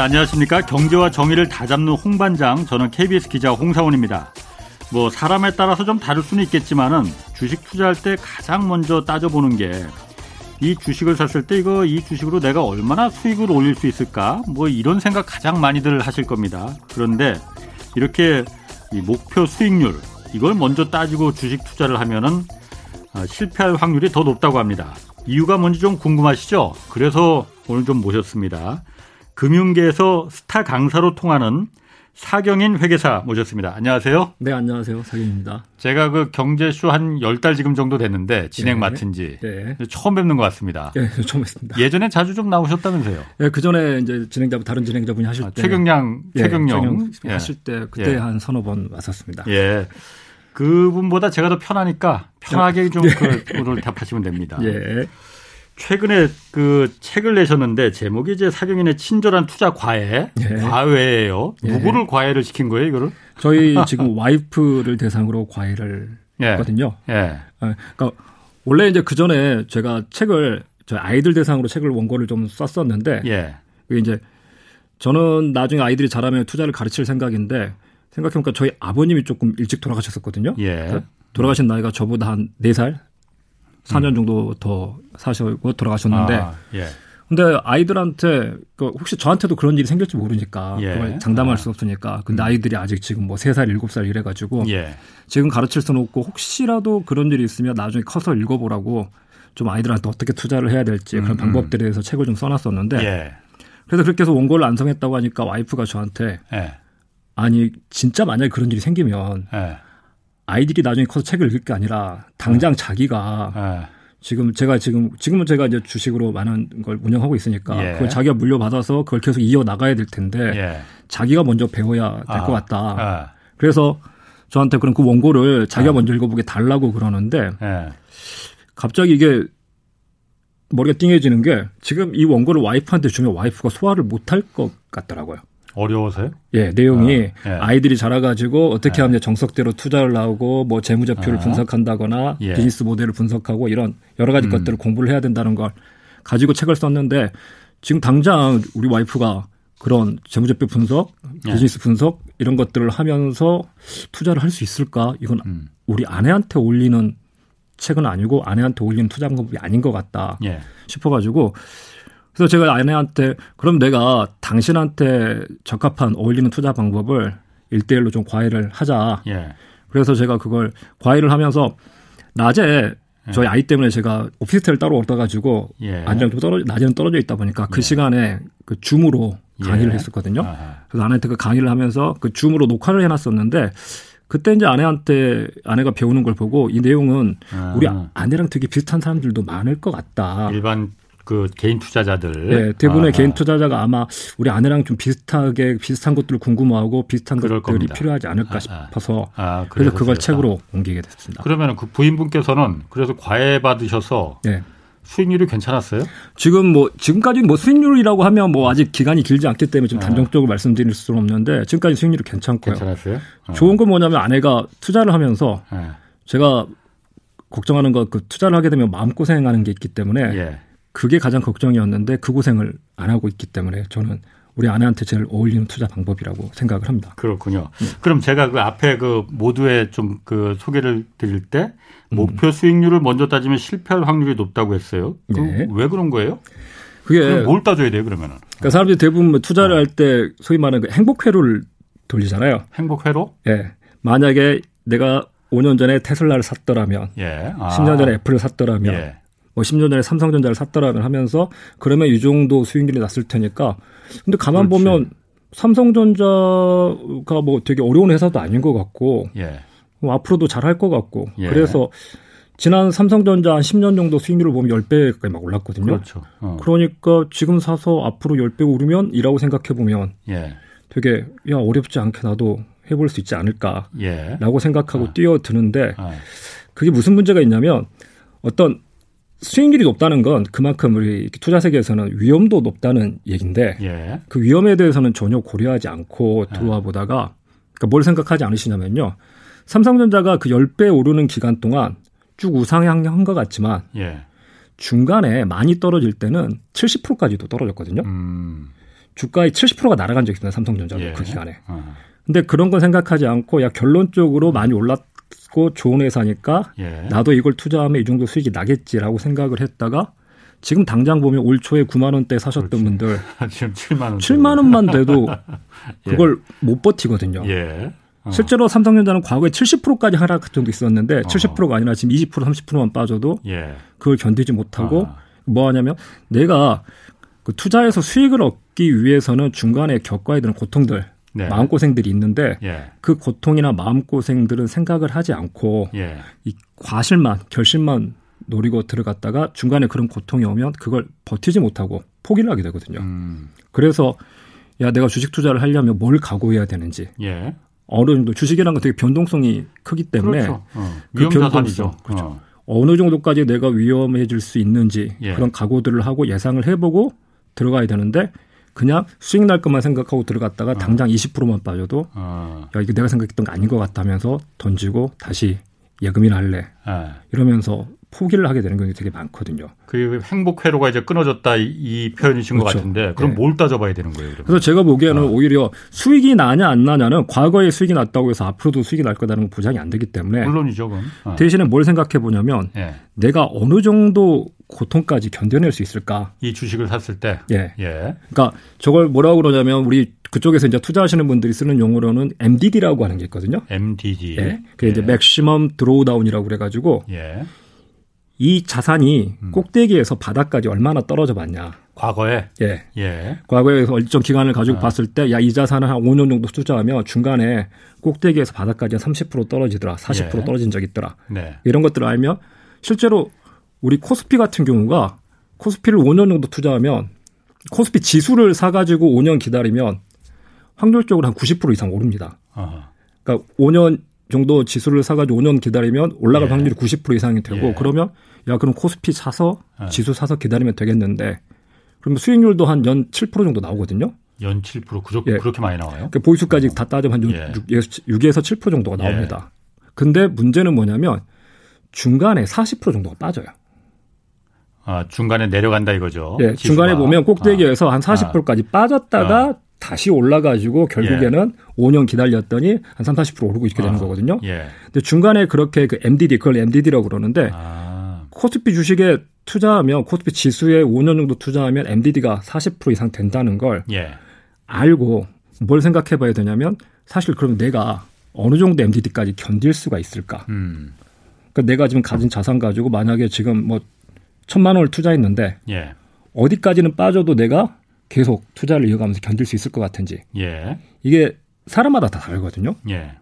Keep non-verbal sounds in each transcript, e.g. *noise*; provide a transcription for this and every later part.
네, 안녕하십니까. 경제와 정의를 다 잡는 홍반장, 저는 KBS 기자 홍사원입니다. 뭐, 사람에 따라서 좀 다를 수는 있겠지만은 주식 투자할 때 가장 먼저 따져보는 게 이 주식을 샀을 때 이거 이 주식으로 내가 얼마나 수익을 올릴 수 있을까? 뭐 이런 생각 가장 많이들 하실 겁니다. 그런데 이렇게 이 목표 수익률 이걸 먼저 따지고 주식 투자를 하면은 아, 실패할 확률이 더 높다고 합니다. 이유가 뭔지 좀 궁금하시죠? 그래서 오늘 좀 모셨습니다. 금융계에서 스타 강사로 통하는 사경인 회계사 모셨습니다. 안녕하세요. 네, 안녕하세요. 사경입니다. 제가 그 경제쇼 한 열 달 지금 정도 됐는데 진행 네. 맡은 지 네. 처음 뵙는 것 같습니다. 네, *laughs* 처음 뵙습니다. 예전에 자주 좀 나오셨다면서요? 네, 그 전에 이제 진행자 다른 진행자분이 하실 아, 때 최경량 예, 최경영 예, 하실 때 그때 예. 한 서너 번 왔었습니다. 예. 그분보다 제가 더 편하니까 편하게 좀 *laughs* 네. 그, 오늘 답하시면 됩니다. 예. 최근에 그 책을 내셨는데 제목이 이제 사경인의 친절한 투자 과외, 예. 과외예요. 예. 누구를 과외를 시킨 거예요, 이거를? 저희 *laughs* 지금 와이프를 대상으로 과외를 예. 했거든요. 예. 어, 그러니까 원래 이제 그 전에 제가 책을 저희 아이들 대상으로 책을 원고를 좀 썼었는데, 예. 이제 저는 나중에 아이들이 자라면 투자를 가르칠 생각인데 생각해보니까 저희 아버님이 조금 일찍 돌아가셨었거든요. 예. 그러니까 돌아가신 나이가 저보다 한 4살, 4년 음. 정도 더 사시고 돌아가셨는데 아, 예. 근데 아이들한테 그 혹시 저한테도 그런 일이 생길지 모르니까 예. 그걸 장담할 아. 수 없으니까 근데 음. 아이들이 아직 지금 뭐 3살, 7살 이래 가지고 예. 지금 가르칠 수는 없고 혹시라도 그런 일이 있으면 나중에 커서 읽어 보라고 좀 아이들한테 어떻게 투자를 해야 될지 그런 음. 방법들에 대해서 책을 좀 써놨었는데 예. 그래서 그렇게 해서 원고를 완성했다고 하니까 와이프가 저한테 예. 아니 진짜 만약에 그런 일이 생기면 예. 아이들이 나중에 커서 책을 읽을 게 아니라 당장 자기가 지금 제가 지금 지금은 제가 이제 주식으로 많은 걸 운영하고 있으니까 예. 그걸 자기가 물려받아서 그걸 계속 이어 나가야 될 텐데 예. 자기가 먼저 배워야 될것 아. 같다. 아. 그래서 저한테 그런 그 원고를 자기가 아. 먼저 읽어보게 달라고 그러는데 예. 갑자기 이게 머리가 띵해지는 게 지금 이 원고를 와이프한테 주면 와이프가 소화를 못할 것 같더라고요. 어려워서요? 예, 내용이 어, 예. 아이들이 자라가지고 어떻게 예. 하면 정석대로 투자를 나오고 뭐 재무제표를 어. 분석한다거나 예. 비즈니스 모델을 분석하고 이런 여러 가지 음. 것들을 공부를 해야 된다는 걸 가지고 책을 썼는데 지금 당장 우리 와이프가 그런 재무제표 분석, 예. 비즈니스 분석 이런 것들을 하면서 투자를 할 수 있을까? 이건 음. 우리 아내한테 올리는 책은 아니고 아내한테 올리는 투자 방법이 아닌 것 같다 예. 싶어가지고 그래서 제가 아내한테 그럼 내가 당신한테 적합한 어울리는 투자 방법을 일대일로좀 과외를 하자. 예. 그래서 제가 그걸 과외를 하면서 낮에 예. 저희 아이 때문에 제가 오피스텔 따로 얻어가지고 예. 안정 떨어져 낮에는 떨어져 있다 보니까 그 예. 시간에 그 줌으로 강의를 예. 했었거든요. 아하. 그래서 아내한테 그 강의를 하면서 그 줌으로 녹화를 해놨었는데 그때 이제 아내한테 아내가 배우는 걸 보고 이 내용은 아. 우리 아내랑 되게 비슷한 사람들도 많을 것 같다. 일반 그 개인 투자자들. 네, 대부분의 아. 개인 투자자가 아마 우리 아내랑 좀 비슷하게 비슷한 것들을 궁금하고 비슷한 것들이 겁니다. 필요하지 않을까 아, 싶어서 아, 그래서 그걸 책으로 옮기게 됐습니다. 그러면 그 부인분께서는 그래서 과외 받으셔서 네. 수익률이 괜찮았어요? 지금 뭐 지금까지 뭐 수익률이라고 하면 뭐 아직 기간이 길지 않기 때문에 좀 단정적으로 말씀드릴 수는 없는데 지금까지 수익률이 괜찮고요. 괜찮았어요? 어. 좋은 건 뭐냐면 아내가 투자를 하면서 네. 제가 걱정하는 건그 투자를 하게 되면 마음 고생하는 게 있기 때문에 예. 그게 가장 걱정이었는데 그 고생을 안 하고 있기 때문에 저는 우리 아내한테 제일 어울리는 투자 방법이라고 생각을 합니다. 그렇군요. 네. 그럼 제가 그 앞에 그 모두의 좀 그 소개를 드릴 때 목표 음. 수익률을 먼저 따지면 실패할 확률이 높다고 했어요. 네. 왜 그런 거예요? 그게 뭘 따져야 돼요, 그러면은? 그러니까 사람들이 대부분 뭐 투자를 어. 할때 소위 말하는 그 행복 회로를 돌리잖아요. 행복 회로? 예. 네. 만약에 내가 5년 전에 테슬라를 샀더라면, 예. 아. 10년 전에 애플을 샀더라면, 예. 뭐 10년 전에 삼성전자를 샀더라면 하면서 그러면 이 정도 수익률이 났을 테니까 근데 가만 그렇지. 보면 삼성전자가 뭐 되게 어려운 회사도 아닌 것 같고 예. 뭐 앞으로도 잘 할 것 같고 예. 그래서 지난 삼성전자 한 10년 정도 수익률을 보면 10배까지 막 올랐거든요. 그렇죠. 어. 그러니까 지금 사서 앞으로 10배 오르면 이라고 생각해 보면 예. 되게 야 어렵지 않게 나도 해볼 수 있지 않을까라고 예. 생각하고 아. 뛰어드는데 아. 그게 무슨 문제가 있냐면 어떤 수익률이 높다는 건 그만큼 우리 투자 세계에서는 위험도 높다는 얘기인데 예. 그 위험에 대해서는 전혀 고려하지 않고 들어와 보다가 그러니까 뭘 생각하지 않으시냐면요. 삼성전자가 그 10배 오르는 기간 동안 쭉 우상향한 것 같지만 예. 중간에 많이 떨어질 때는 70%까지도 떨어졌거든요. 음. 주가의 70%가 날아간 적이 있습니다. 삼성전자도 예. 그 기간에. 어. 근데 그런 건 생각하지 않고 야 결론적으로 많이 올랐 고 좋은 회사니까 예. 나도 이걸 투자하면 이 정도 수익이 나겠지라고 생각을 했다가 지금 당장 보면 올 초에 9만 원대 사셨던 그렇지. 분들 *laughs* 지금 7만 원. 7만 원만 돼도 *laughs* 그걸 못 버티거든요. 예. 어. 실제로 삼성전자는 과거에 70%까지 하락 정도 있었는데 어. 70%가 아니라 지금 20% 30%만 빠져도 예. 그걸 견디지 못하고 아. 뭐 하냐면 내가 그 투자해서 수익을 얻기 위해서는 중간에 겪어야 되는 고통들, 네. 마음고생들이 있는데 예. 그 고통이나 마음고생들은 생각을 하지 않고 예. 이 과실만, 결실만 노리고 들어갔다가 중간에 그런 고통이 오면 그걸 버티지 못하고 포기를 하게 되거든요. 음. 그래서 야 내가 주식 투자를 하려면 뭘 각오해야 되는지 예. 어느 정도 주식이라는 건 되게 변동성이 크기 때문에 그렇죠. 어. 그. 변동성, 그렇죠. 어. 어느 정도까지 내가 위험해질 수 있는지 예. 그런 각오들을 하고 예상을 해보고 들어가야 되는데 그냥 수익 날 것만 생각하고 들어갔다가 당장 20%만 빠져도 어. 야 이거 내가 생각했던 거 아닌 것 같다면서 던지고 다시 예금이나 할래 예. 이러면서 포기를 하게 되는 경우가 되게 많거든요. 그 행복 회로가 이제 끊어졌다 이, 이 표현이신 것 그렇죠. 같은데 그럼 네. 뭘 따져봐야 되는 거예요? 그러면? 그래서 제가 보기에는 아. 오히려 수익이 나냐 안 나냐는 과거에 수익이 났다고 해서 앞으로도 수익이 날 거다는 건 보장이 안 되기 때문에 물론이죠, 그럼. 어. 대신에 뭘 생각해 보냐면 예. 내가 어느 정도 고통까지 견뎌낼 수 있을까? 이 주식을 샀을 때. 예. 예. 그러니까 저걸 뭐라고 그러냐면 우리 그쪽에서 이제 투자하시는 분들이 쓰는 용어로는 MDD라고 하는 게 있거든요. MDD. 예. 그게 이제 maximum drawdown이라고 그래가지고 예. 이 자산이 음. 꼭대기에서 바닥까지 얼마나 떨어져 봤냐. 과거에. 예. 예. 과거에서 일정 기간을 가지고 아. 봤을 때, 야, 이 자산을 한 5년 정도 투자하면 중간에 꼭대기에서 바닥까지 한 30% 떨어지더라. 40% 예. 떨어진 적이 있더라. 네. 이런 것들을 알면 실제로 우리 코스피 같은 경우가 코스피를 5년 정도 투자하면 코스피 지수를 사가지고 5년 기다리면 확률적으로 한 90% 이상 오릅니다. 어. 그러니까 5년 정도 지수를 사가지고 5년 기다리면 올라갈 예. 확률이 90% 이상이 되고 예. 그러면 야 그럼 코스피 사서 예. 지수 사서 기다리면 되겠는데 그러면 수익률도 한 연 7% 정도 나오거든요. 연 7% 그저, 예. 그렇게 많이 나와요? 그 보이수까지 다 따지면 한 예. 6, 에서7% 정도가 나옵니다. 근데 문제는 뭐냐면 중간에 40% 정도가 빠져요. 아, 중간에 내려간다 이거죠. 예, 지수가. 중간에 보면 꼭대기에서 한 40%까지 빠졌다가 아. 다시 올라가지고 결국에는 5년 기다렸더니 한 3, 40% 오르고 이렇게 되는 아. 거거든요. 예. 근데 중간에 그렇게 그 MDD, 그걸 MDD라고 그러는데 아, 코스피 주식에 투자하면 코스피 지수에 5년 정도 투자하면 MDD가 40% 이상 된다는 걸 예. 알고 뭘 생각해 봐야 되냐면 사실 그럼 내가 어느 정도 MDD까지 견딜 수가 있을까? 음. 그러니까 내가 지금 가진 자산 가지고 만약에 지금 뭐 천만 원을 투자했는데 예. 어디까지는 빠져도 내가 계속 투자를 이어가면서 견딜 수 있을 것 같은지 예. 이게 사람마다 다 다르거든요. 예.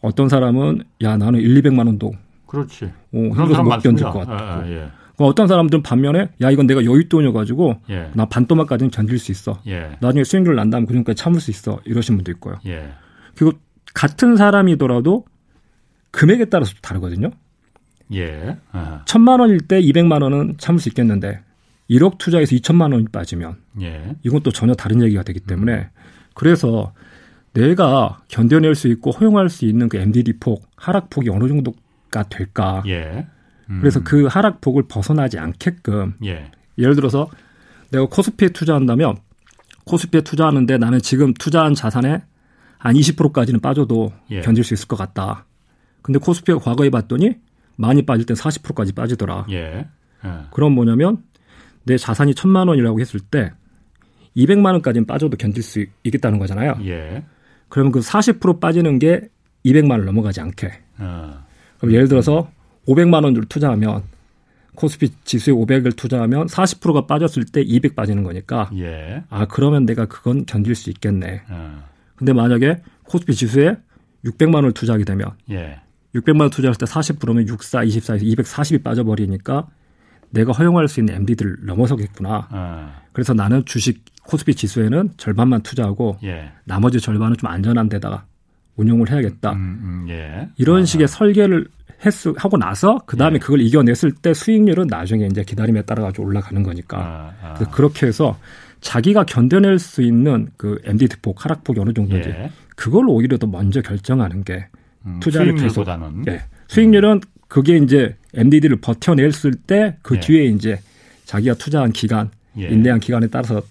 어떤 사람은 야 나는 1, 200만 원도 그렇지. 어, 힘들어서 못 견딜. 것 같고 아, 아, 예. 어떤 사람들은 반면에 야 이건 내가 여윳돈이어 가지고 예. 나 반토막까지는 견딜 수 있어. 예. 나중에 수익률 난다면 그 정도까지 참을 수 있어. 이러신 분도 있고요. 예. 그리고 같은 사람이더라도 금액에 따라서 다르거든요. 예. 아, 천만 원일 때 200만 원은 참을 수 있겠는데 1억 투자해서 2천만 원이 빠지면 예. 이건 또 전혀 다른 얘기가 되기 때문에 그래서 내가 견뎌낼 수 있고 허용할 수 있는 그 MDD 폭 하락폭이 어느 정도가 될까? 예. 음. 그래서 그 하락폭을 벗어나지 않게끔 예. 예를 들어서 내가 코스피에 투자한다면 코스피에 투자하는데 나는 지금 투자한 자산의 한 20%까지는 빠져도 예. 견딜 수 있을 것 같다. 근데 코스피가 과거에 봤더니 많이 빠질 땐 40%까지 빠지더라. 예. 예. 그럼 뭐냐면 내 자산이 천만 원이라고 했을 때 200만 원까지는 빠져도 견딜 수 있겠다는 거잖아요. 예. 그러면 그 40% 빠지는 게 200만 원을 넘어가지 않게. 어. 그럼 예를 들어서 500만 원을 투자하면 코스피 지수에 500을 투자하면 40%가 빠졌을 때 200 빠지는 거니까 예. 아 그러면 내가 그건 견딜 수 있겠네. 어. 근데 만약에 코스피 지수에 600만 원을 투자하게 되면 예. 600만 원 투자할 때 40%면 64, 24에서 240이 빠져버리니까 내가 허용할 수 있는 MD들을 넘어서겠구나. 어. 그래서 나는 주식 코스피 지수에는 절반만 투자하고 예. 나머지 절반은 좀 안전한 데다가 운용을 해야겠다. 음, 음, 예. 이런 아, 식의 설계를 했, 하고 나서 그 다음에 예. 그걸 이겨냈을 때 수익률은 나중에 이제 기다림에 따라 가지고 올라가는 거니까. 아, 아. 그렇게 해서 자기가 견뎌낼 수 있는 그 MDT 폭, 하락폭이 어느 정도인지 예. 그걸 오히려 더 먼저 결정하는 게 음, 투자를 계속 예. 수익률은 그게 이제 MDD를 버텨냈을 때그 예. 뒤에 이제 자기가 투자한 기간, 예. 인내한 기간에 따라서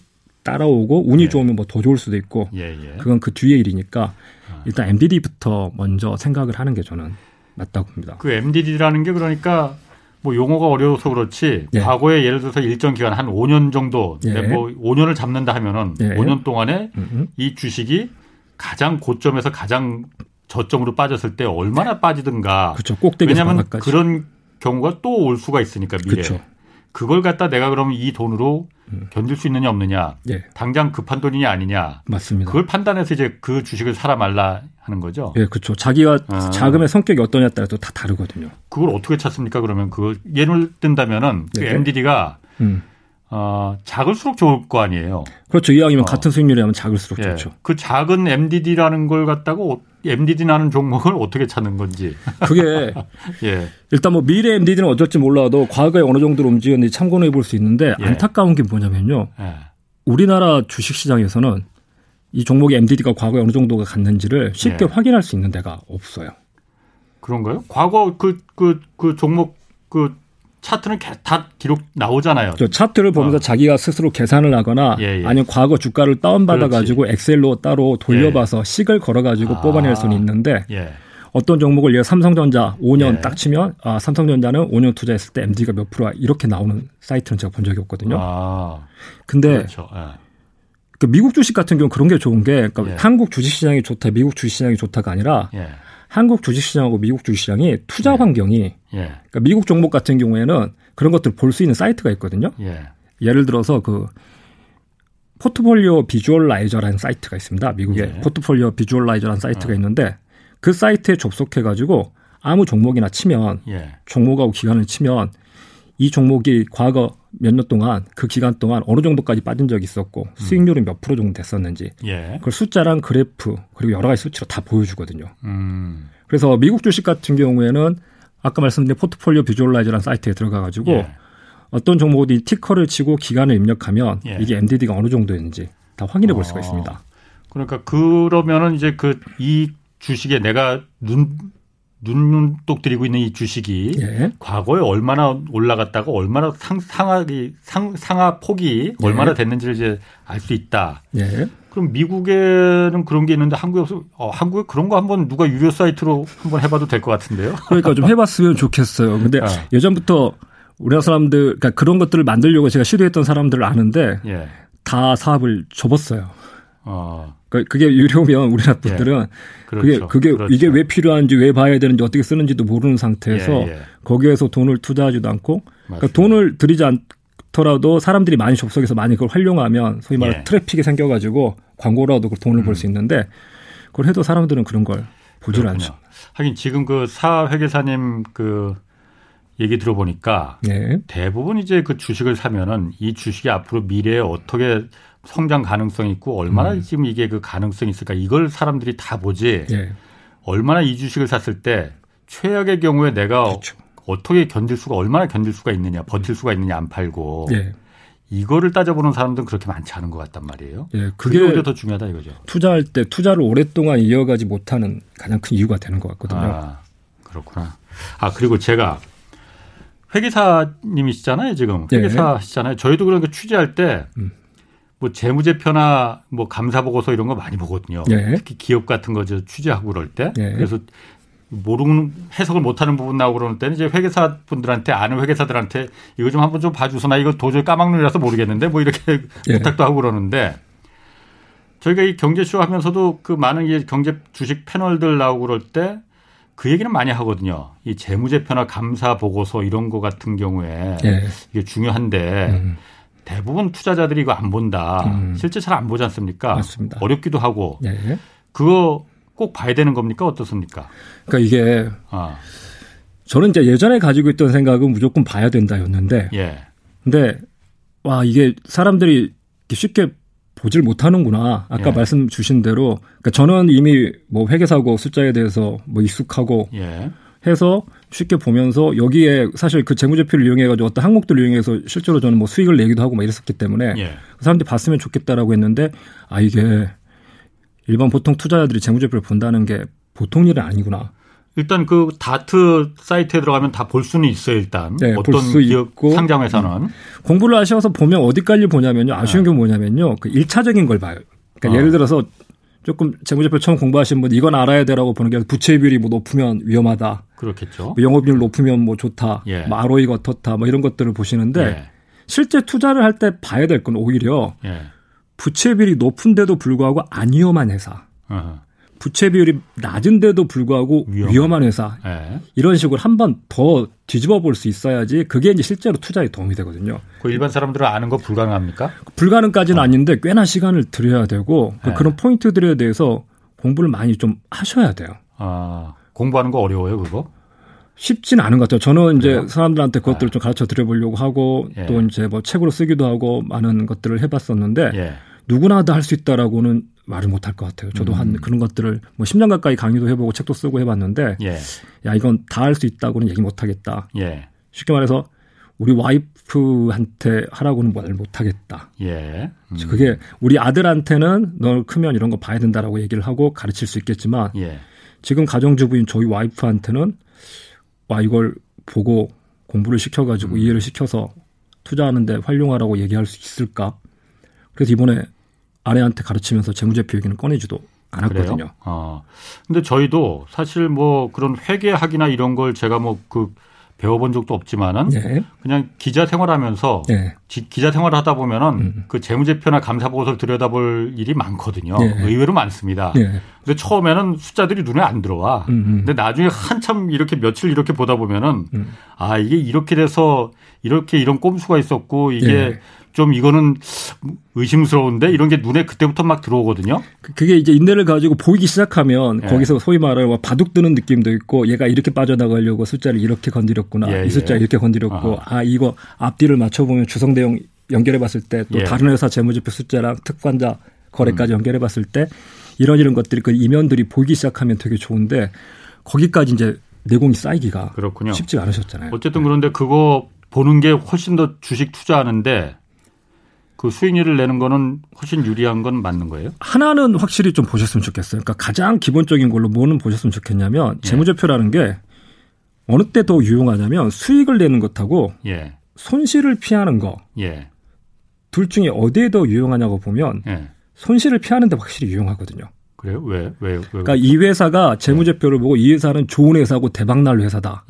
따라오고 운이 예. 좋으면 뭐 더 좋을 수도 있고. 그건 그 뒤의 일이니까 일단 MDD부터 먼저 생각을 하는 게 저는 맞다고 봅니다. 그 MDD라는 게 그러니까 뭐 용어가 어려워서 그렇지 예. 과거에 예를 들어서 일정 기간 한 5년 정도 예. 뭐 5년을 잡는다 하면은 예. 5년 동안에 음, 음. 이 주식이 가장 고점에서 가장 저점으로 빠졌을 때 얼마나 빠지든가 그렇죠. 꼭대기에서 왜냐하면 바닥까지. 그런 경우가 또 올 수가 있으니까 미래 그렇죠. 그걸 갖다 내가 그러면 이 돈으로 견딜 수 있느냐 없느냐 예, 당장 급한 돈이냐 아니냐 맞습니다. 그걸 판단해서 이제 그 주식을 사라 말라 하는 거죠. 예, 그렇죠. 자기가 아. 자금의 성격이 어떠냐에 따라서 다 다르거든요. 그걸 어떻게 찾습니까? 그러면 그걸 예를 든다면은 그 네. MDD가 음. 어, 작을수록 좋을 거 아니에요. 그렇죠. 이왕이면 어. 같은 수익률이 하면 작을수록 예. 좋죠. 그 작은 MDD라는 걸 갖다가 MDD 나는 종목을 어떻게 찾는 건지. 그게 *laughs* 예. 일단 뭐 미래 MDD는 어쩔지 몰라도 과거에 어느 정도로 움직였는지 참고는 해볼 수 있는데 예. 안타까운 게 뭐냐면요. 예. 우리나라 주식 시장에서는 이 종목의 MDD가 과거에 어느 정도가 갔는지를 쉽게 예. 확인할 수 있는 데가 없어요. 그런가요? 과거 그, 그, 그 종목 그 차트는 개- 다 기록 나오잖아요. 저 차트를 보면서 어. 자기가 스스로 계산을 하거나 예, 예. 아니면 과거 주가를 다운받아 가지고 엑셀로 따로 돌려봐서 식을 걸어 가지고 아. 뽑아낼 수는 있는데 예. 어떤 종목을 예를 삼성전자 5년 예. 딱 치면 아 삼성전자는 5년 투자했을 때 MD가 몇 프로야 이렇게 나오는 사이트는 제가 본 적이 없거든요. 아, 근데 그렇죠. 예. 그 미국 주식 같은 경우 는 그런 게 좋은 게 그러니까 예. 한국 주식 시장이 좋다, 미국 주식 시장이 좋다가 아니라 예. 한국 주식 시장하고 미국 주식 시장이 투자 네. 환경이 예. 그러니까 미국 종목 같은 경우에는 그런 것들을 볼 수 있는 사이트가 있거든요. 예. 예를 들어서 그 Portfolio Visualizer라는 사이트가 있습니다. 미국에 예. Portfolio Visualizer라는 사이트가 어. 있는데 그 사이트에 접속해 가지고 아무 종목이나 치면 예. 종목하고 기간을 치면 이 종목이 과거 몇 년 동안 그 기간 동안 어느 정도까지 빠진 적이 있었고 수익률이 몇 프로 정도 됐었는지 예. 그걸 숫자랑 그래프 그리고 여러 가지 수치로 다 보여주거든요. 음. 그래서 미국 주식 같은 경우에는 아까 말씀드린 포트폴리오 비주얼라이저라는 사이트에 들어가 가지고 예. 어떤 종목이 티커를 치고 기간을 입력하면 예. 이게 MDD가 어느 정도였는지 다 확인해 볼 수가 어. 있습니다. 그러니까 그러면은 이제 그 이 주식에 내가 눈 눈독 들이고 있는 이 주식이 예. 과거에 얼마나 올라갔다가 얼마나 상, 상하기 상, 상하 폭이 네. 얼마나 됐는지를 이제 알 수 있다. 예. 그럼 미국에는 그런 게 있는데 한국에 없어. 어, 한국에 그런 거 한번 누가 유료 사이트로 한번 해봐도 될 것 같은데요. 그러니까 좀 해봤으면 좋겠어요. 근데 어. 예전부터 우리나라 사람들, 그러니까 그런 것들을 만들려고 제가 시도했던 사람들을 아는데 예. 다 사업을 접었어요. 어. 그러니까 그게 유료면 우리나라 분들은 그게 그렇죠. 그게 그렇죠. 이게 왜 필요한지 왜 봐야 되는지 어떻게 쓰는지도 모르는 상태에서 예, 예. 거기에서 돈을 투자하지도 않고 그러니까. 돈을 들이지 않더라도 사람들이 많이 접속해서 많이 그걸 활용하면 소위 말해 예. 트래픽이 생겨가지고 광고라도 그 돈을 벌수 있는데 그걸 해도 사람들은 그런 걸 보질. 않죠. 하긴 지금 그 사 회계사님 그 얘기 들어보니까 예. 대부분 이제 그 주식을 사면은 이 주식이 앞으로 미래에 어떻게 성장 가능성이 있고 얼마나 음. 지금 이게 그 가능성이 있을까 이걸 사람들이 다 보지 예. 얼마나 이 주식을 샀을 때 최악의 경우에 내가 그렇죠. 어떻게 견딜 수가 얼마나 견딜 수가 있느냐 버틸 수가 있느냐 안 팔고 예. 이거를 따져보는 사람들은 그렇게 많지 않은 것 같단 말이에요. 예. 그게 그게 오히려 더 중요하다 이거죠. 투자할 때 투자를 오랫동안 이어가지 못하는 가장 큰 이유가 되는 것 같거든요. 아, 그렇구나. 아, 그리고 제가 회계사님이시잖아요, 지금. 네. 회계사시잖아요. 저희도 그런 거 취재할 때, 음. 뭐 재무제표나 뭐 감사보고서 이런 거 많이 보거든요. 예. 특히 기업 같은 거 저 취재하고 그럴 때. 예. 그래서 모르는 해석을 못하는 부분 나오고 그러는 때는 이제 회계사 분들한테 아는 회계사들한테 이거 좀 한번 좀 봐주소 나 이거 도저히 까막눈이라서 모르겠는데 뭐 이렇게 예. 부탁도 하고 그러는데 저희가 이 경제쇼 하면서도 그 많은 이 경제 주식 패널들 나오고 그럴 때 그 얘기는 많이 하거든요. 이 재무제표나 감사 보고서 이런 거 같은 경우에 예. 이게 중요한데 음, 대부분 투자자들이 이거 안 본다. 음. 실제 잘 안 보지 않습니까? 맞습니다. 어렵기도 하고 예. 그거 꼭 봐야 되는 겁니까? 어떻습니까? 그러니까 이게 아, 저는 이제 예전에 가지고 있던 생각은 무조건 봐야 된다였는데 예. 근데 와 이게 사람들이 쉽게 보질 못하는구나. 아까 예. 말씀 주신 대로 그러니까 저는 이미 뭐 회계사고 숫자에 대해서 뭐 익숙하고 예. 해서 쉽게 보면서 여기에 사실 그 재무제표를 이용해 가지고 어떤 항목들을 이용해서 실제로 저는 뭐 수익을 내기도 하고 막 이랬었기 때문에 예. 그 사람들이 봤으면 좋겠다라고 했는데 아 이게 일반 보통 투자자들이 재무제표를 본다는 게 보통 일은 아니구나. 일단 그 다트 사이트에 들어가면 다 볼 수는 있어요, 일단. 네, 어떤 기업 있고. 상장 회사는. 음. 공부를 하셔서 보면 어디까지 보냐면요. 아쉬운 네. 게 뭐냐면요. 그 1차적인 걸 봐요. 그러니까 어. 예를 들어서 조금 재무제표 처음 공부하신 분 이건 알아야 되라고 보는 게 부채 비율이 뭐 높으면 위험하다. 그렇겠죠. 뭐 영업이율 높으면 뭐 좋다. 예. 뭐 ROE가 어떻다. 뭐 이런 것들을 보시는데 예. 실제 투자를 할 때 봐야 될 건 오히려 예. 부채 비율이 높은데도 불구하고 안 위험한 회사. 어허. 부채 비율이 낮은데도 불구하고 위험한, 위험한 회사 네. 이런 식으로 한 번 더 뒤집어 볼 수 있어야지 그게 이제 실제로 투자에 도움이 되거든요. 그 일반 사람들은 아는 거 불가능합니까? 불가능까지는 어. 아닌데 꽤나 시간을 들여야 되고 네. 그런 포인트들에 대해서 공부를 많이 좀 하셔야 돼요. 아 공부하는 거 어려워요 그거? 쉽지는 않은 것 같아요. 저는 이제 그래요? 사람들한테 그것들을 아. 좀 가르쳐 드려보려고 하고 예. 또 이제 뭐 책으로 쓰기도 하고 많은 것들을 해봤었는데 예. 누구나 다 할 수 있다라고는 말을 못 할 것 같아요. 저도 음. 한 그런 것들을 뭐 10년 가까이 강의도 해보고 책도 쓰고 해봤는데 예. 야 이건 다 할 수 있다고는 얘기 못 하겠다. 예. 쉽게 말해서 우리 와이프한테 하라고는 말 못하겠다. 예. 음. 그게 우리 아들한테는 너 크면 이런 거 봐야 된다라고 얘기를 하고 가르칠 수 있겠지만 예. 지금 가정주부인 저희 와이프한테는 와 이걸 보고 공부를 시켜가지고 음. 이해를 시켜서 투자하는데 활용하라고 얘기할 수 있을까? 그래서 이번에 아내한테 가르치면서 재무제표 얘기는 꺼내지도 않았거든요. 어. 근데 저희도 사실 뭐 그런 회계학이나 이런 걸 제가 뭐 그 배워본 적도 없지만은 네. 그냥 기자 생활하면서 네. 지, 기자 생활을 하다 보면은 음. 그 재무제표나 감사보고서를 들여다볼 일이 많거든요. 네. 의외로 많습니다. 네. 근데 처음에는 숫자들이 눈에 안 들어와. 음, 음. 근데 나중에 한참 이렇게 며칠 이렇게 보다 보면은 음. 아 이게 이렇게 돼서 이렇게 이런 꼼수가 있었고 이게 네. 좀 이거는 의심스러운데 이런 게 눈에 그때부터 막 들어오거든요. 그, 그게 이제 인내를 가지고 보이기 시작하면 예. 거기서 소위 말하는 뭐 바둑 드는 느낌도 있고 얘가 이렇게 빠져나가려고 숫자를 이렇게 건드렸구나. 예, 이 숫자 예. 이렇게 건드렸고 아하. 아 이거 앞뒤를 맞춰보면 주성 대용 연결해 봤을 때또 예. 다른 회사 재무제표 숫자랑 특관자 거래까지 음. 연결해 봤을 때 이런 이런 것들이 그 이면들이 보이기 시작하면 되게 좋은데 거기까지 이제 내공이 쌓이기가 그렇군요. 쉽지 않으셨잖아요. 어쨌든 그런데 그거 보는 게 훨씬 더 주식 투자하는데 그 수익률을 내는 거는 훨씬 유리한 건 맞는 거예요? 하나는 확실히 좀 보셨으면 좋겠어요. 그러니까 가장 기본적인 걸로 뭐는 보셨으면 좋겠냐면 예. 재무제표라는 게 어느 때 더 유용하냐면 수익을 내는 것하고 예. 손실을 피하는 거. 예. 둘 중에 어디에 더 유용하냐고 보면 예. 손실을 피하는 데 확실히 유용하거든요. 그래요? 왜? 왜? 왜? 그러니까 이 회사가 재무제표를 보고 이 회사는 좋은 회사고 대박날 회사다.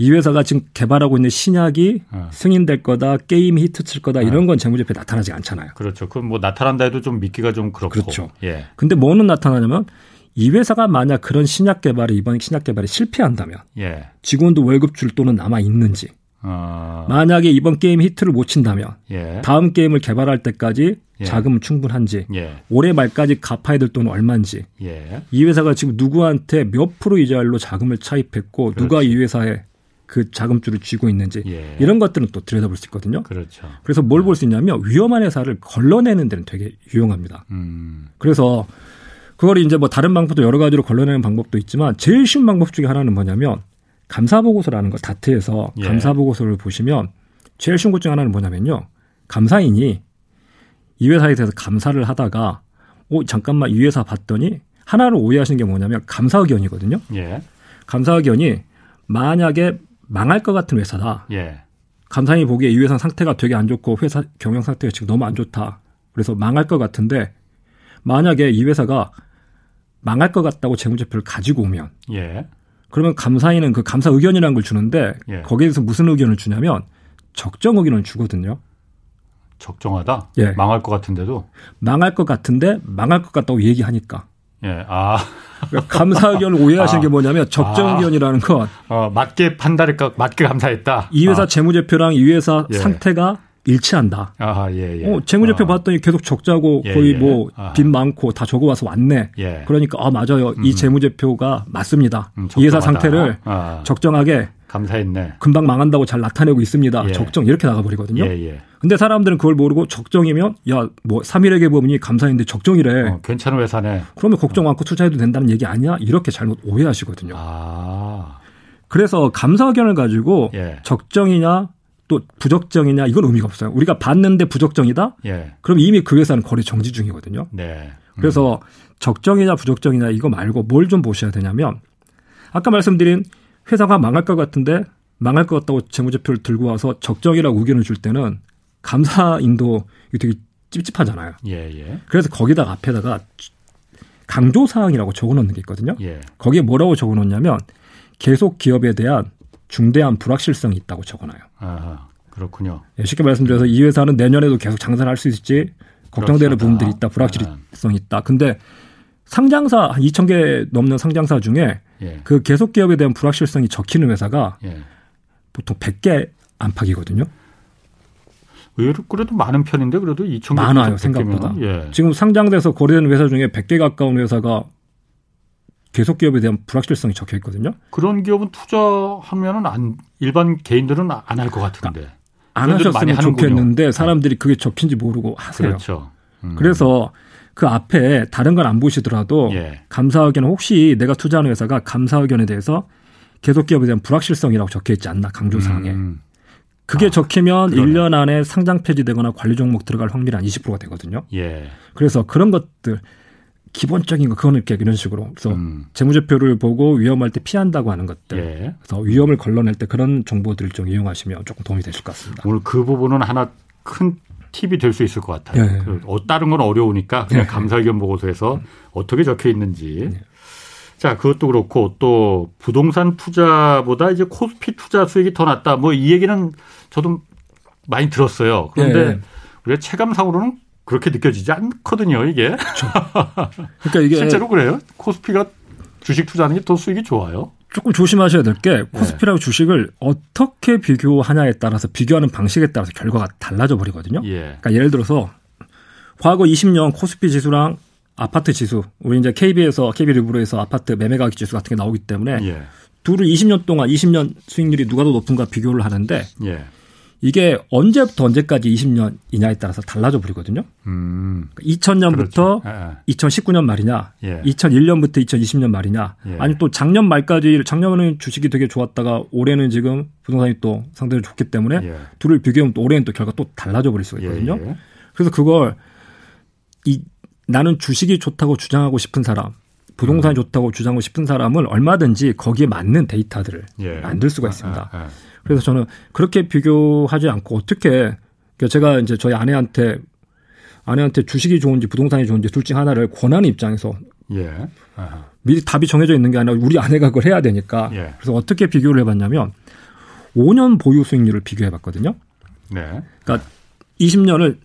예. 이 회사가 지금 개발하고 있는 신약이 어. 승인될 거다, 게임 히트 칠 거다 이런 어. 건 재무제표에 나타나지 않잖아요. 그렇죠. 그럼 뭐 나타난다 해도 좀 믿기가 좀 그렇고. 그렇죠. 예. 근데 뭐는 나타나냐면 이 회사가 만약 그런 신약 개발이 이번 신약 개발이 실패한다면 예. 직원도 월급 줄 돈은 남아 있는지 어. 만약에 이번 게임 히트를 못 친다면 예. 다음 게임을 개발할 때까지 예. 자금은 충분한지 예. 올해 말까지 갚아야 될 돈은 얼마인지 예. 이 회사가 지금 누구한테 몇 프로 이자율로 자금을 차입했고 그렇지. 누가 이 회사에 그 자금줄을 쥐고 있는지 예. 이런 것들은 또 들여다볼 수 있거든요. 그렇죠. 그래서 뭘 볼수 있냐면 위험한 회사를 걸러내는 데는 되게 유용합니다. 음. 그래서 그걸 이제 뭐 다른 방법도 여러 가지로 걸러내는 방법도 있지만 제일 쉬운 방법 중에 하나는 뭐냐면 감사 보고서라는 거 다트에서 예. 감사 보고서를 보시면 제일 쉬운 것 중에 하나는 뭐냐면요. 감사인이 이 회사에 대해서 감사를 하다가 오 잠깐만 이 회사 봤더니 하나를 오해하시는 게 뭐냐면 감사 의견이거든요. 예. 감사 의견이 만약에 망할 것 같은 회사다. 예. 감사히 보기에 이 회사 상태가 되게 안 좋고 회사 경영 상태가 지금 너무 안 좋다. 그래서 망할 것 같은데 만약에 이 회사가 망할 것 같다고 재무제표를 가지고 오면 예. 그러면 감사인은 그 감사 의견이라는 걸 주는데 예. 거기에서 무슨 의견을 주냐면 적정 의견을 주거든요. 적정하다? 예. 망할 것 같은데도? 망할 것 같은데 망할 것 같다고 얘기하니까. 예, 아. 그러니까 감사 의견을 *laughs* 오해하시는 아. 게 뭐냐면 적정 아. 의견이라는 건. 어, 맞게 판단했까 맞게 감사했다. 이 회사 아. 재무제표랑 이 회사 예. 상태가 일치한다. 아, 예, 예. 어, 재무제표 어. 봤더니 계속 적자고 예, 거의 예. 뭐빚 많고 다 적어 와서 왔네. 예. 그러니까 아 맞아요. 음. 이 재무제표가 맞습니다. 음, 이 회사 상태를 아. 적정하게 감사했네. 금방 망한다고 잘 나타내고 있습니다. 예. 적정 이렇게 나가버리거든요. 예, 예. 근데 사람들은 그걸 모르고 적정이면 야 뭐 3일의 개범이 감사인데 적정이래. 어, 괜찮은 회사네. 그러면 걱정 많고 투자해도 된다는 얘기 아니야? 이렇게 잘못 오해하시거든요. 아. 그래서 감사 의견을 가지고 예. 적정이냐 또 부적정이냐 이건 의미가 없어요. 우리가 봤는데 부적정이다? 예. 그럼 이미 그 회사는 거래 정지 중이거든요. 네. 음. 그래서 적정이냐 부적정이냐 이거 말고 뭘 좀 보셔야 되냐면 아까 말씀드린 회사가 망할 것 같은데 망할 것 같다고 재무제표를 들고 와서 적정이라고 의견을 줄 때는 감사인도 되게 찝찝하잖아요. 예, 예. 그래서 거기다가 앞에다가 강조 사항이라고 적어놓는 게 있거든요. 예. 거기에 뭐라고 적어놓냐면 계속 기업에 대한 중대한 불확실성이 있다고 적어놔요. 아, 그렇군요. 예, 쉽게 말씀드려서 이 회사는 내년에도 계속 장사를 할 수 있을지 걱정되는 부분들이 있다, 불확실성이 있다. 근데 상장사 한 2천 개 넘는 상장사 중에 예. 그 계속 기업에 대한 불확실성이 적히는 회사가 예. 보통 100개 안팎이거든요. 의외로 그래도 많은 편인데 그래도 2천 개 많아요 생각보다. 예. 지금 상장돼서 거래되는 회사 중에 100개 가까운 회사가 계속 기업에 대한 불확실성이 적혀 있거든요. 그런 기업은 투자하면은 안 일반 개인들은 안 할 것 같은데. 그러니까 안 하셨으면 좋겠는데 사람들이 그게 적힌지 모르고 하세요. 그렇죠. 음. 그래서 그 앞에 다른 건안 보시더라도 예. 감사 의견은 혹시 내가 투자하는 회사가 감사 의견에 대해서 계속 기업에 대한 불확실성이라고 적혀 있지 않나 강조 사항에. 음. 그게 아, 적히면 그러네. 1년 안에 상장 폐지되거나 관리 종목 들어갈 확률이 한 20%가 되거든요. 예. 그래서 그런 것들 기본적인 거 그거는 이렇게 이런 식으로 그래서 음. 재무제표를 보고 위험할 때 피한다고 하는 것들 예. 그래서 위험을 걸러낼 때 그런 정보들을 좀 이용하시면 조금 도움이 되실 것 같습니다. 오늘 그 부분은 하나 큰 팁이 될 수 있을 것 같아요. 예. 그 어, 다른 건 어려우니까 그냥 예. 감사의견 보고서에서 음. 어떻게 적혀 있는지. 예. 자, 그것도 그렇고 또 부동산 투자보다 이제 코스피 투자 수익이 더 낫다. 뭐 이 얘기는 저도 많이 들었어요. 그런데 예. 우리가 체감상으로는 그렇게 느껴지지 않거든요, 이게. 그렇죠. 그러니까 이게 실제로 그래요. 코스피가 주식 투자하는 게 더 수익이 좋아요. 조금 조심하셔야 될게 네. 코스피라고 네. 주식을 어떻게 비교하냐에 따라서 비교하는 방식에 따라서 결과가 달라져 버리거든요. 예. 그러니까 예를 들어서 과거 20년 코스피 지수랑 아파트 지수, 우리 이제 KB에서 KB 리브로에서 아파트 매매 가격 지수 같은 게 나오기 때문에 예. 둘을 20년 동안 20년 수익률이 누가 더 높은가 비교를 하는데 예. 이게 언제부터 언제까지 20년이냐에 따라서 달라져 버리거든요. 음. 2000년부터 그렇죠. 예. 2019년 말이냐, 예. 2001년부터 2020년 말이냐, 예. 아니 또 작년 말까지 작년에는 주식이 되게 좋았다가 올해는 지금 부동산이 또 상대적으로 좋기 때문에 예. 둘을 비교하면 또 올해는 또 결과 또 달라져 버릴 수가 있거든요. 예, 예. 그래서 그걸 이 나는 주식이 좋다고 주장하고 싶은 사람, 부동산이 음. 좋다고 주장하고 싶은 사람을 얼마든지 거기에 맞는 데이터들을 만들 수가 있습니다. 아, 아, 아. 그래서 저는 그렇게 비교하지 않고 어떻게 그러니까 제가 이제 저희 아내한테 아내한테 주식이 좋은지 부동산이 좋은지 둘 중 하나를 권하는 입장에서 예. 아하. 미리 답이 정해져 있는 게 아니라 우리 아내가 그걸 해야 되니까 예. 그래서 어떻게 비교를 해봤냐면 5년 보유 수익률을 비교해봤거든요. 네. 그러니까 20년을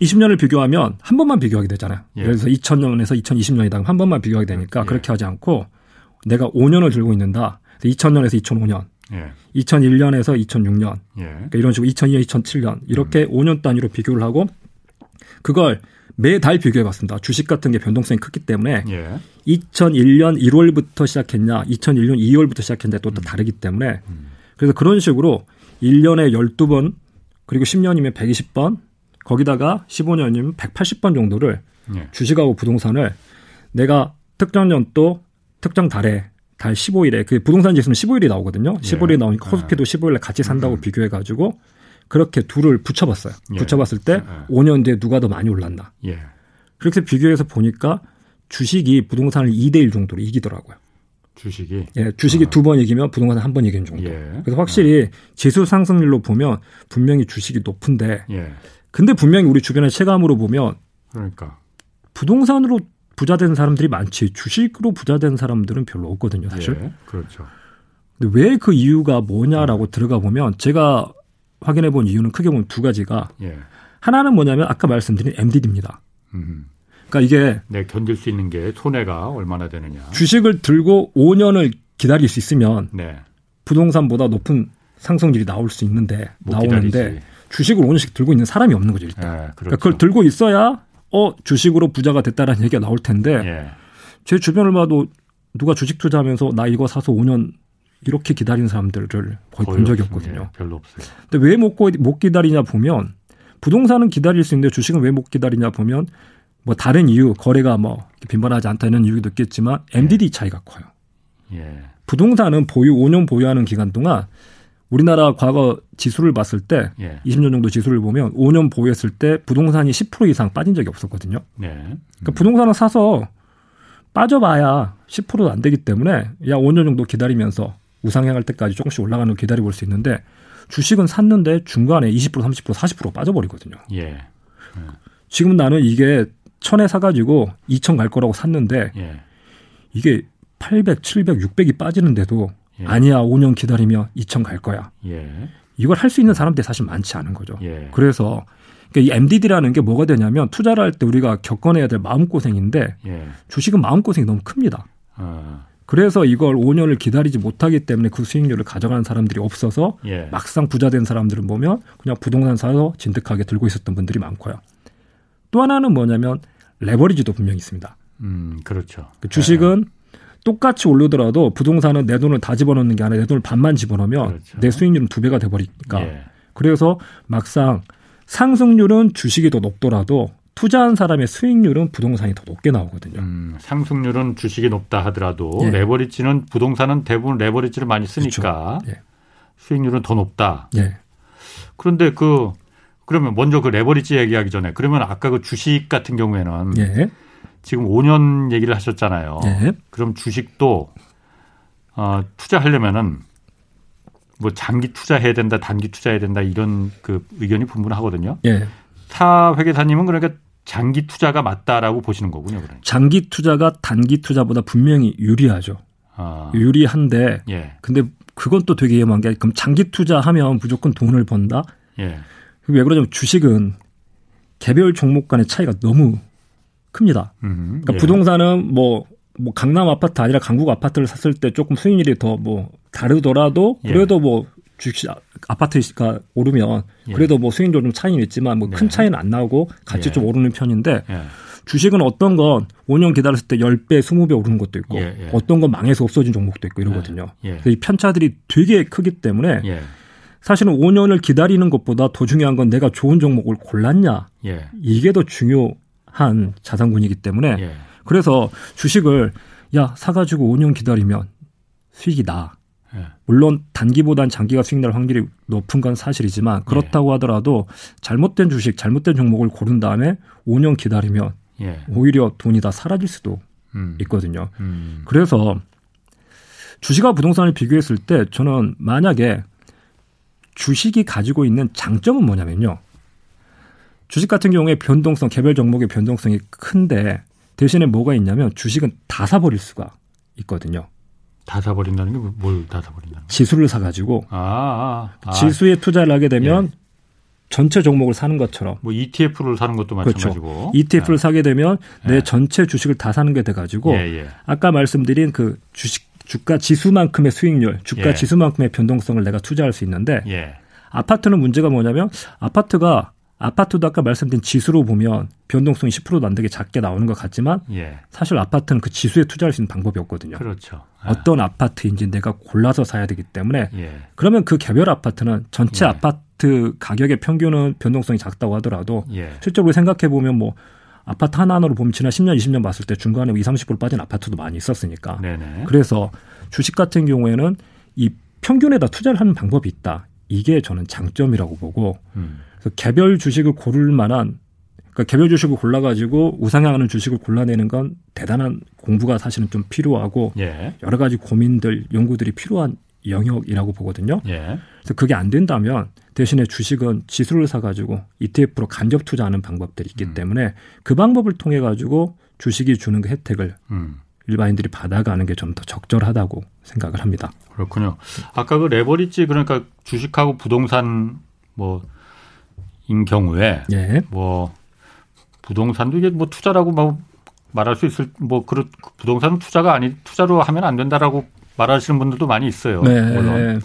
20년을 비교하면 한 번만 비교하게 되잖아요. 예. 들어서 2000년에서 2020년이다 한 번만 비교하게 되니까 예. 그렇게 하지 않고 내가 5년을 들고 있는다. 2000년에서 2005년 예. 2001년에서 2006년 예. 그러니까 이런 식으로 2002년, 2007년 이렇게 음. 5년 단위로 비교를 하고 그걸 매달 비교해봤습니다. 주식 같은 게 변동성이 크기 때문에 예. 2001년 1월부터 시작했냐, 2001년 2월부터 시작했냐 또, 또 음. 다르기 때문에 음. 그래서 그런 식으로 1년에 12번 그리고 10년이면 120번 거기다가 15년이면 180번 정도를 예. 주식하고 부동산을 내가 특정 년도 특정 달에 달 15일에 그 부동산 지수는 15일이 나오거든요. 15일이 예. 나오니까 코스피도 15일에 같이 산다고 음. 비교해 가지고 그렇게 둘을 붙여봤어요. 예. 붙여봤을 때 예. 5년 뒤에 누가 더 많이 올랐나. 예. 그렇게 비교해서 보니까 주식이 부동산을 2대 1 정도로 이기더라고요. 주식이 예, 주식이 아. 두번 이기면 부동산 한 번 이기는 정도. 예. 그래서 확실히 아. 지수 상승률로 보면 분명히 주식이 높은데 예. 근데 분명히 우리 주변의 체감으로 보면 그러니까 부동산으로 부자 된 사람들이 많지 주식으로 부자 된 사람들은 별로 없거든요, 사실. 예, 그렇죠. 근데 왜 그 이유가 뭐냐라고 음. 들어가 보면 제가 확인해 본 이유는 크게 보면 두 가지가 예. 하나는 뭐냐면 아까 말씀드린 MDD입니다. 음. 그러니까 이게 네, 견딜 수 있는 게 손해가 얼마나 되느냐. 주식을 들고 5년을 기다릴 수 있으면 네. 부동산보다 높은 상승률이 나올 수 있는데 나오는데 기다리지. 주식을 5년씩 들고 있는 사람이 없는 거죠, 일단. 네, 그렇죠. 그러니까 그걸 들고 있어야 어 주식으로 부자가 됐다라는 얘기가 나올 텐데 예. 제 주변을 봐도 누가 주식 투자하면서 나 이거 사서 5년 이렇게 기다리는 사람들을 거의, 거의 본 적이 없거든요. 예, 별로 없어요. 근데 왜 못 못 기다리냐 보면 부동산은 기다릴 수 있는데 주식은 왜 못 기다리냐 보면 뭐 다른 이유 거래가 뭐 빈번하지 않다는 이유도 있겠지만 MDD 예. 차이가 커요. 예. 부동산은 보유 5년 보유하는 기간 동안 우리나라 과거 지수를 봤을 때 예. 20년 정도 지수를 보면 5년 보유했을 때 부동산이 10% 이상 빠진 적이 없었거든요. 네. 음. 그러니까 부동산을 사서 빠져봐야 10%도 안 되기 때문에 야 5년 정도 기다리면서 우상향할 때까지 조금씩 올라가는 걸 기다려 볼수 있는데 주식은 샀는데 중간에 20% 30% 40% 빠져버리거든요. 예. 지금 나는 이게 천에 사가지고 2천 갈 거라고 샀는데 예. 이게 800, 700, 600이 빠지는데도 예. 아니야 5년 기다리면 2천 갈 거야. 예. 이걸 할 수 있는 사람들이 사실 많지 않은 거죠. 예. 그래서 그러니까 이 MDD라는 게 뭐가 되냐면 투자를 할 때 우리가 겪어내야 될 마음고생인데 예. 주식은 마음고생이 너무 큽니다. 아. 그래서 이걸 5년을 기다리지 못하기 때문에 그 수익률을 가져가는 사람들이 없어서 예. 막상 부자 된 사람들은 보면 그냥 부동산 사서 진득하게 들고 있었던 분들이 많고요. 또 하나는 뭐냐면 레버리지도 분명히 있습니다. 음, 그렇죠. 그 주식은 네. 똑같이 오르더라도 부동산은 내 돈을 다 집어넣는 게 아니라 내 돈을 반만 집어넣으면 그렇죠. 내 수익률은 두 배가 돼버리니까. 예. 그래서 막상 상승률은 주식이 더 높더라도 투자한 사람의 수익률은 부동산이 더 높게 나오거든요. 음, 상승률은 주식이 높다 하더라도 예. 레버리지는 부동산은 대부분 레버리지를 많이 쓰니까 그렇죠. 예. 수익률은 더 높다. 예. 그런데 그 그러면 먼저 그 레버리지 얘기하기 전에 그러면 아까 그 주식 같은 경우에는 예. 지금 5년 얘기를 하셨잖아요. 예. 그럼 주식도 어, 투자하려면은 뭐 장기 투자해야 된다, 단기 투자해야 된다 이런 그 의견이 분분하거든요. 예. 타 회계사님은 그러니까 장기 투자가 맞다라고 보시는 거군요. 그러니까. 장기 투자가 단기 투자보다 분명히 유리하죠. 아. 유리한데, 예. 근데 그건 또 되게 위험한 게 그럼 장기 투자하면 무조건 돈을 번다. 예. 왜 그러냐면 주식은 개별 종목 간의 차이가 너무 큽니다. 음, 그러니까 예. 부동산은 뭐, 뭐 강남 아파트 아니라 강북 아파트를 샀을 때 조금 수익률이 더 뭐 다르더라도 예. 그래도 예. 뭐 주식 아파트가 오르면 예. 그래도 뭐 수익률 좀 차이는 있지만 뭐큰 네. 차이는 안 나오고 같이 예. 좀 오르는 편인데 주식은 어떤 건 5년 기다렸을 때 10배, 20배 오르는 것도 있고 어떤 건 망해서 없어진 종목도 있고 이러거든요. 그래서 이 편차들이 되게 크기 때문에 사실은 5년을 기다리는 것보다 더 중요한 건 내가 좋은 종목을 골랐냐. 예. 이게 더 중요 한 자산군이기 때문에 예. 그래서 주식을 야 사가지고 5년 기다리면 수익이 나. 예. 물론 단기보단 장기가 수익 날 확률이 높은 건 사실이지만 그렇다고 예. 하더라도 잘못된 주식, 잘못된 종목을 고른 다음에 5년 기다리면 예. 오히려 돈이 다 사라질 수도 음. 있거든요. 음. 그래서 주식과 부동산을 비교했을 때 저는 만약에 주식이 가지고 있는 장점은 뭐냐면요. 주식 같은 경우에 변동성, 개별 종목의 변동성이 큰데 대신에 뭐가 있냐면 주식은 다 사버릴 수가 있거든요. 다 사버린다는 게 뭘 다 사버린다는 지수를 사가지고 아, 아, 아. 지수에 투자를 하게 되면 예. 전체 종목을 사는 것처럼 뭐 ETF를 사는 것도 그렇죠. 마찬가지고 그렇죠. ETF를 예. 사게 되면 내 예. 전체 주식을 다 사는 게 돼가지고 예, 예. 아까 말씀드린 그 주식 주가 지수만큼의 수익률, 주가 예. 지수만큼의 변동성을 내가 투자할 수 있는데 예. 아파트는 문제가 뭐냐면 아파트가 아파트도 아까 말씀드린 지수로 보면 변동성이 10%도 안 되게 작게 나오는 것 같지만 예. 사실 아파트는 그 지수에 투자할 수 있는 방법이 없거든요. 그렇죠. 아. 어떤 아파트인지 내가 골라서 사야 되기 때문에 예. 그러면 그 개별 아파트는 전체 예. 아파트 가격의 평균은 변동성이 작다고 하더라도 예. 실적으로 생각해 보면 뭐 아파트 하나하나로 보면 지난 10년, 20년 봤을 때 중간에 20, 30% 빠진 아파트도 많이 있었으니까. 네네. 그래서 주식 같은 경우에는 이 평균에다 투자를 하는 방법이 있다. 이게 저는 장점이라고 보고 음. 그래서 개별 주식을 고를 만한 그러니까 개별 주식을 골라가지고 우상향하는 주식을 골라내는 건 대단한 공부가 사실은 좀 필요하고 예. 여러 가지 고민들 연구들이 필요한 영역이라고 보거든요. 예. 그래서 그게 안 된다면 대신에 주식은 지수를 사가지고 ETF로 간접 투자하는 방법들이 있기 음. 때문에 그 방법을 통해 가지고 주식이 주는 그 혜택을 음. 일반인들이 받아가는 게 좀 더 적절하다고 생각을 합니다. 그렇군요. 아까 그 레버리지 그러니까 주식하고 부동산 뭐 인 경우에 예. 뭐 부동산도 이게 뭐 투자라고 뭐 말할 수 있을 뭐 그렇 부동산은 투자가 아니 투자로 하면 안 된다라고 말하시는 분들도 많이 있어요. 네. 물론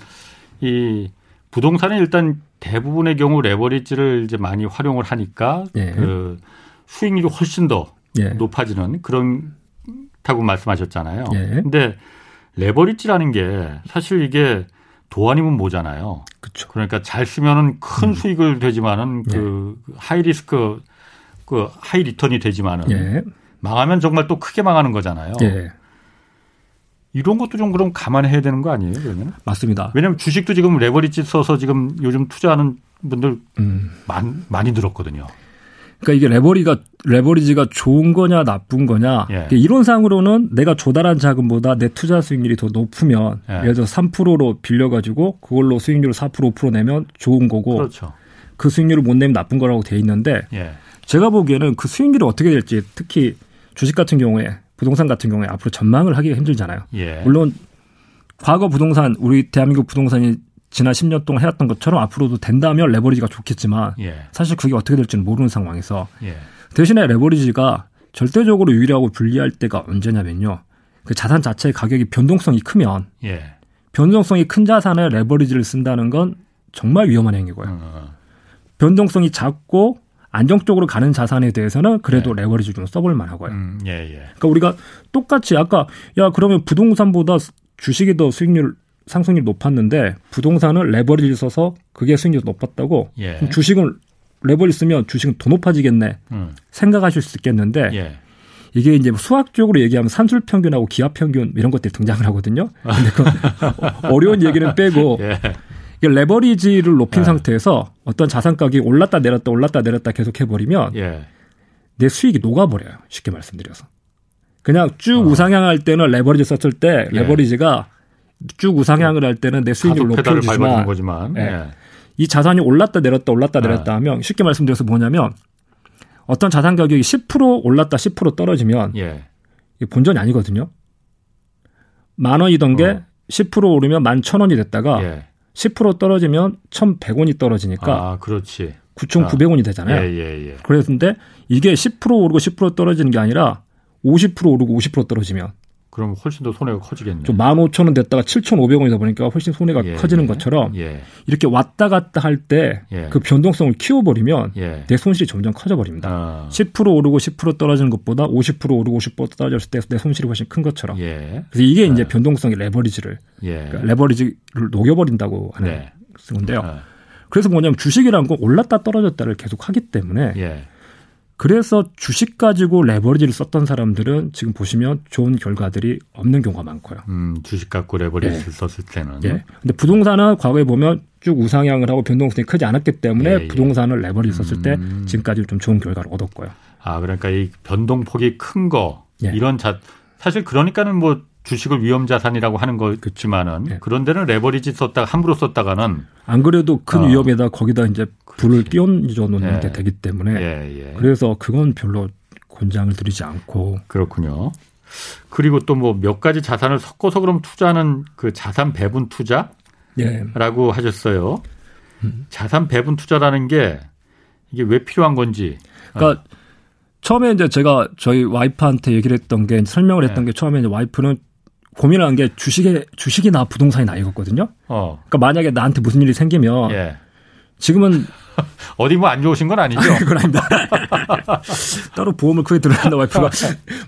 이 부동산은 일단 대부분의 경우 레버리지를 이제 많이 활용을 하니까 예. 그 수익률이 훨씬 더 예. 높아지는 그런 타고 말씀하셨잖아요. 예. 근데 레버리지라는 게 사실 이게 도 아니면 모잖아요. 그쵸. 그러니까 잘 쓰면은 큰 음. 수익을 되지만은 예. 그 high risk 그 high return이 되지만은 예. 망하면 정말 또 크게 망하는 거잖아요. 예. 이런 것도 좀 그럼 감안해야 되는 거 아니에요, 그러면? 맞습니다. 왜냐하면 주식도 지금 레버리지 써서 지금 요즘 투자하는 분들 음. 많, 많이 늘었거든요. 그러니까 이게 레버리가 레버리지가 좋은 거냐 나쁜 거냐 예. 이론상으로는 내가 조달한 자금보다 내 투자 수익률이 더 높으면 예. 예를 들어 3%로 빌려가지고 그걸로 수익률을 4% 5% 내면 좋은 거고 그렇죠. 그 수익률을 못 내면 나쁜 거라고 돼 있는데 예. 제가 보기에는 그 수익률이 어떻게 될지 특히 주식 같은 경우에 부동산 같은 경우에 앞으로 전망을 하기가 힘들잖아요. 예. 물론 과거 부동산 우리 대한민국 부동산이 지난 10년 동안 해왔던 것처럼 앞으로도 된다면 레버리지가 좋겠지만 예. 사실 그게 어떻게 될지는 모르는 상황에서 예. 대신에 레버리지가 절대적으로 유리하고 불리할 때가 언제냐면요. 그 자산 자체의 가격이 변동성이 크면 예. 변동성이 큰 자산에 레버리지를 쓴다는 건 정말 위험한 행위고요. 음. 변동성이 작고 안정적으로 가는 자산에 대해서는 그래도 네. 레버리지 좀 써볼 만하고요. 음, 예, 예. 그러니까 우리가 똑같이 아까 야 그러면 부동산보다 주식이 더 수익률 상승률이 높았는데 부동산은 레버리지 써서 그게 수익률이 높았다고 예. 주식은 레버리 쓰면 주식은 더 높아지겠네 음. 생각하실 수 있겠는데 예. 이게 이제 수학적으로 얘기하면 산술 평균하고 기하 평균 이런 것들이 등장을 하거든요. 근데 그 *laughs* 어려운 얘기는 빼고 예. 이게 레버리지를 높인 예. 상태에서 어떤 자산 가격이 올랐다 내렸다 올랐다 내렸다 계속 해버리면 예. 내 수익이 녹아버려요. 쉽게 말씀드려서. 그냥 쭉 어. 우상향할 때는 레버리지 썼을 때 예. 레버리지가 쭉 우상향을 할 때는 내 수익률을 높여주지만 거지만. 예. 이 자산이 올랐다 내렸다 올랐다 내렸다 하면 쉽게 말씀드려서 뭐냐면 어떤 자산 가격이 10% 올랐다 10% 떨어지면 예. 이게 본전이 아니거든요. 만 원이던 게 어. 10% 오르면 만천 원이 됐다가 예. 10% 떨어지면 1,100원이 떨어지니까 아, 그렇지. 9,900원이 되잖아요. 예, 예, 예. 그랬는데 이게 10% 오르고 10% 떨어지는 게 아니라 50% 오르고 50% 떨어지면 그럼 훨씬 더 손해가 커지겠네요. 좀 15,000원 됐다가 7,500원이다 보니까 훨씬 손해가 예, 커지는 예, 것처럼 예. 이렇게 왔다 갔다 할 때그 예. 변동성을 키워버리면 예. 내 손실이 점점 커져버립니다. 아. 10% 오르고 10% 떨어지는 것보다 50% 오르고 50% 떨어졌을 때 내 손실이 훨씬 큰 것처럼. 예. 그래서 이게 이제 변동성의 레버리지를 그러니까 레버리지를 녹여버린다고 하는 네. 건데요. 아. 그래서 뭐냐면 주식이라는 건 올랐다 떨어졌다를 계속 하기 때문에 그래서 주식 가지고 레버리지를 썼던 사람들은 지금 보시면 좋은 결과들이 없는 경우가 많고요. 음, 주식 갖고 레버리지를 네. 썼을 때는. 예. 근데 부동산은 과거에 보면 쭉 우상향을 하고 변동성이 크지 않았기 때문에 예, 예. 부동산을 레버리지 썼을 때 음. 지금까지 좀 좋은 결과를 얻었고요. 아, 그러니까 이 변동폭이 큰 거, 예. 이런 자, 사실 그러니까는 뭐 주식을 위험 자산이라고 하는 거겠지만은 네. 그런 데는 레버리지 썼다가 함부로 썼다가는 안 그래도 큰 어. 위험에다 거기다 이제 불을 끼얹어 놓는 예. 게 되기 때문에 예, 예. 그래서 그건 별로 권장을 드리지 않고 그렇군요. 그리고 또 뭐 몇 가지 자산을 섞어서 그럼 투자하는 그 자산 배분 투자라고 예. 하셨어요. 음. 자산 배분 투자라는 게 이게 왜 필요한 건지. 그러니까 어. 처음에 이제 제가 저희 와이프한테 얘기를 했던 게 설명을 했던 네. 게 처음에 이제 와이프는 고민을 한 게 주식에 주식이나 부동산이나 이거거든요. 어. 그러니까 만약에 나한테 무슨 일이 생기면 예. 지금은 *laughs* 어디 뭐 안 좋으신 건 아니죠? *laughs* 그건 아닙니다. *laughs* 따로 보험을 크게 들어간다 와이프가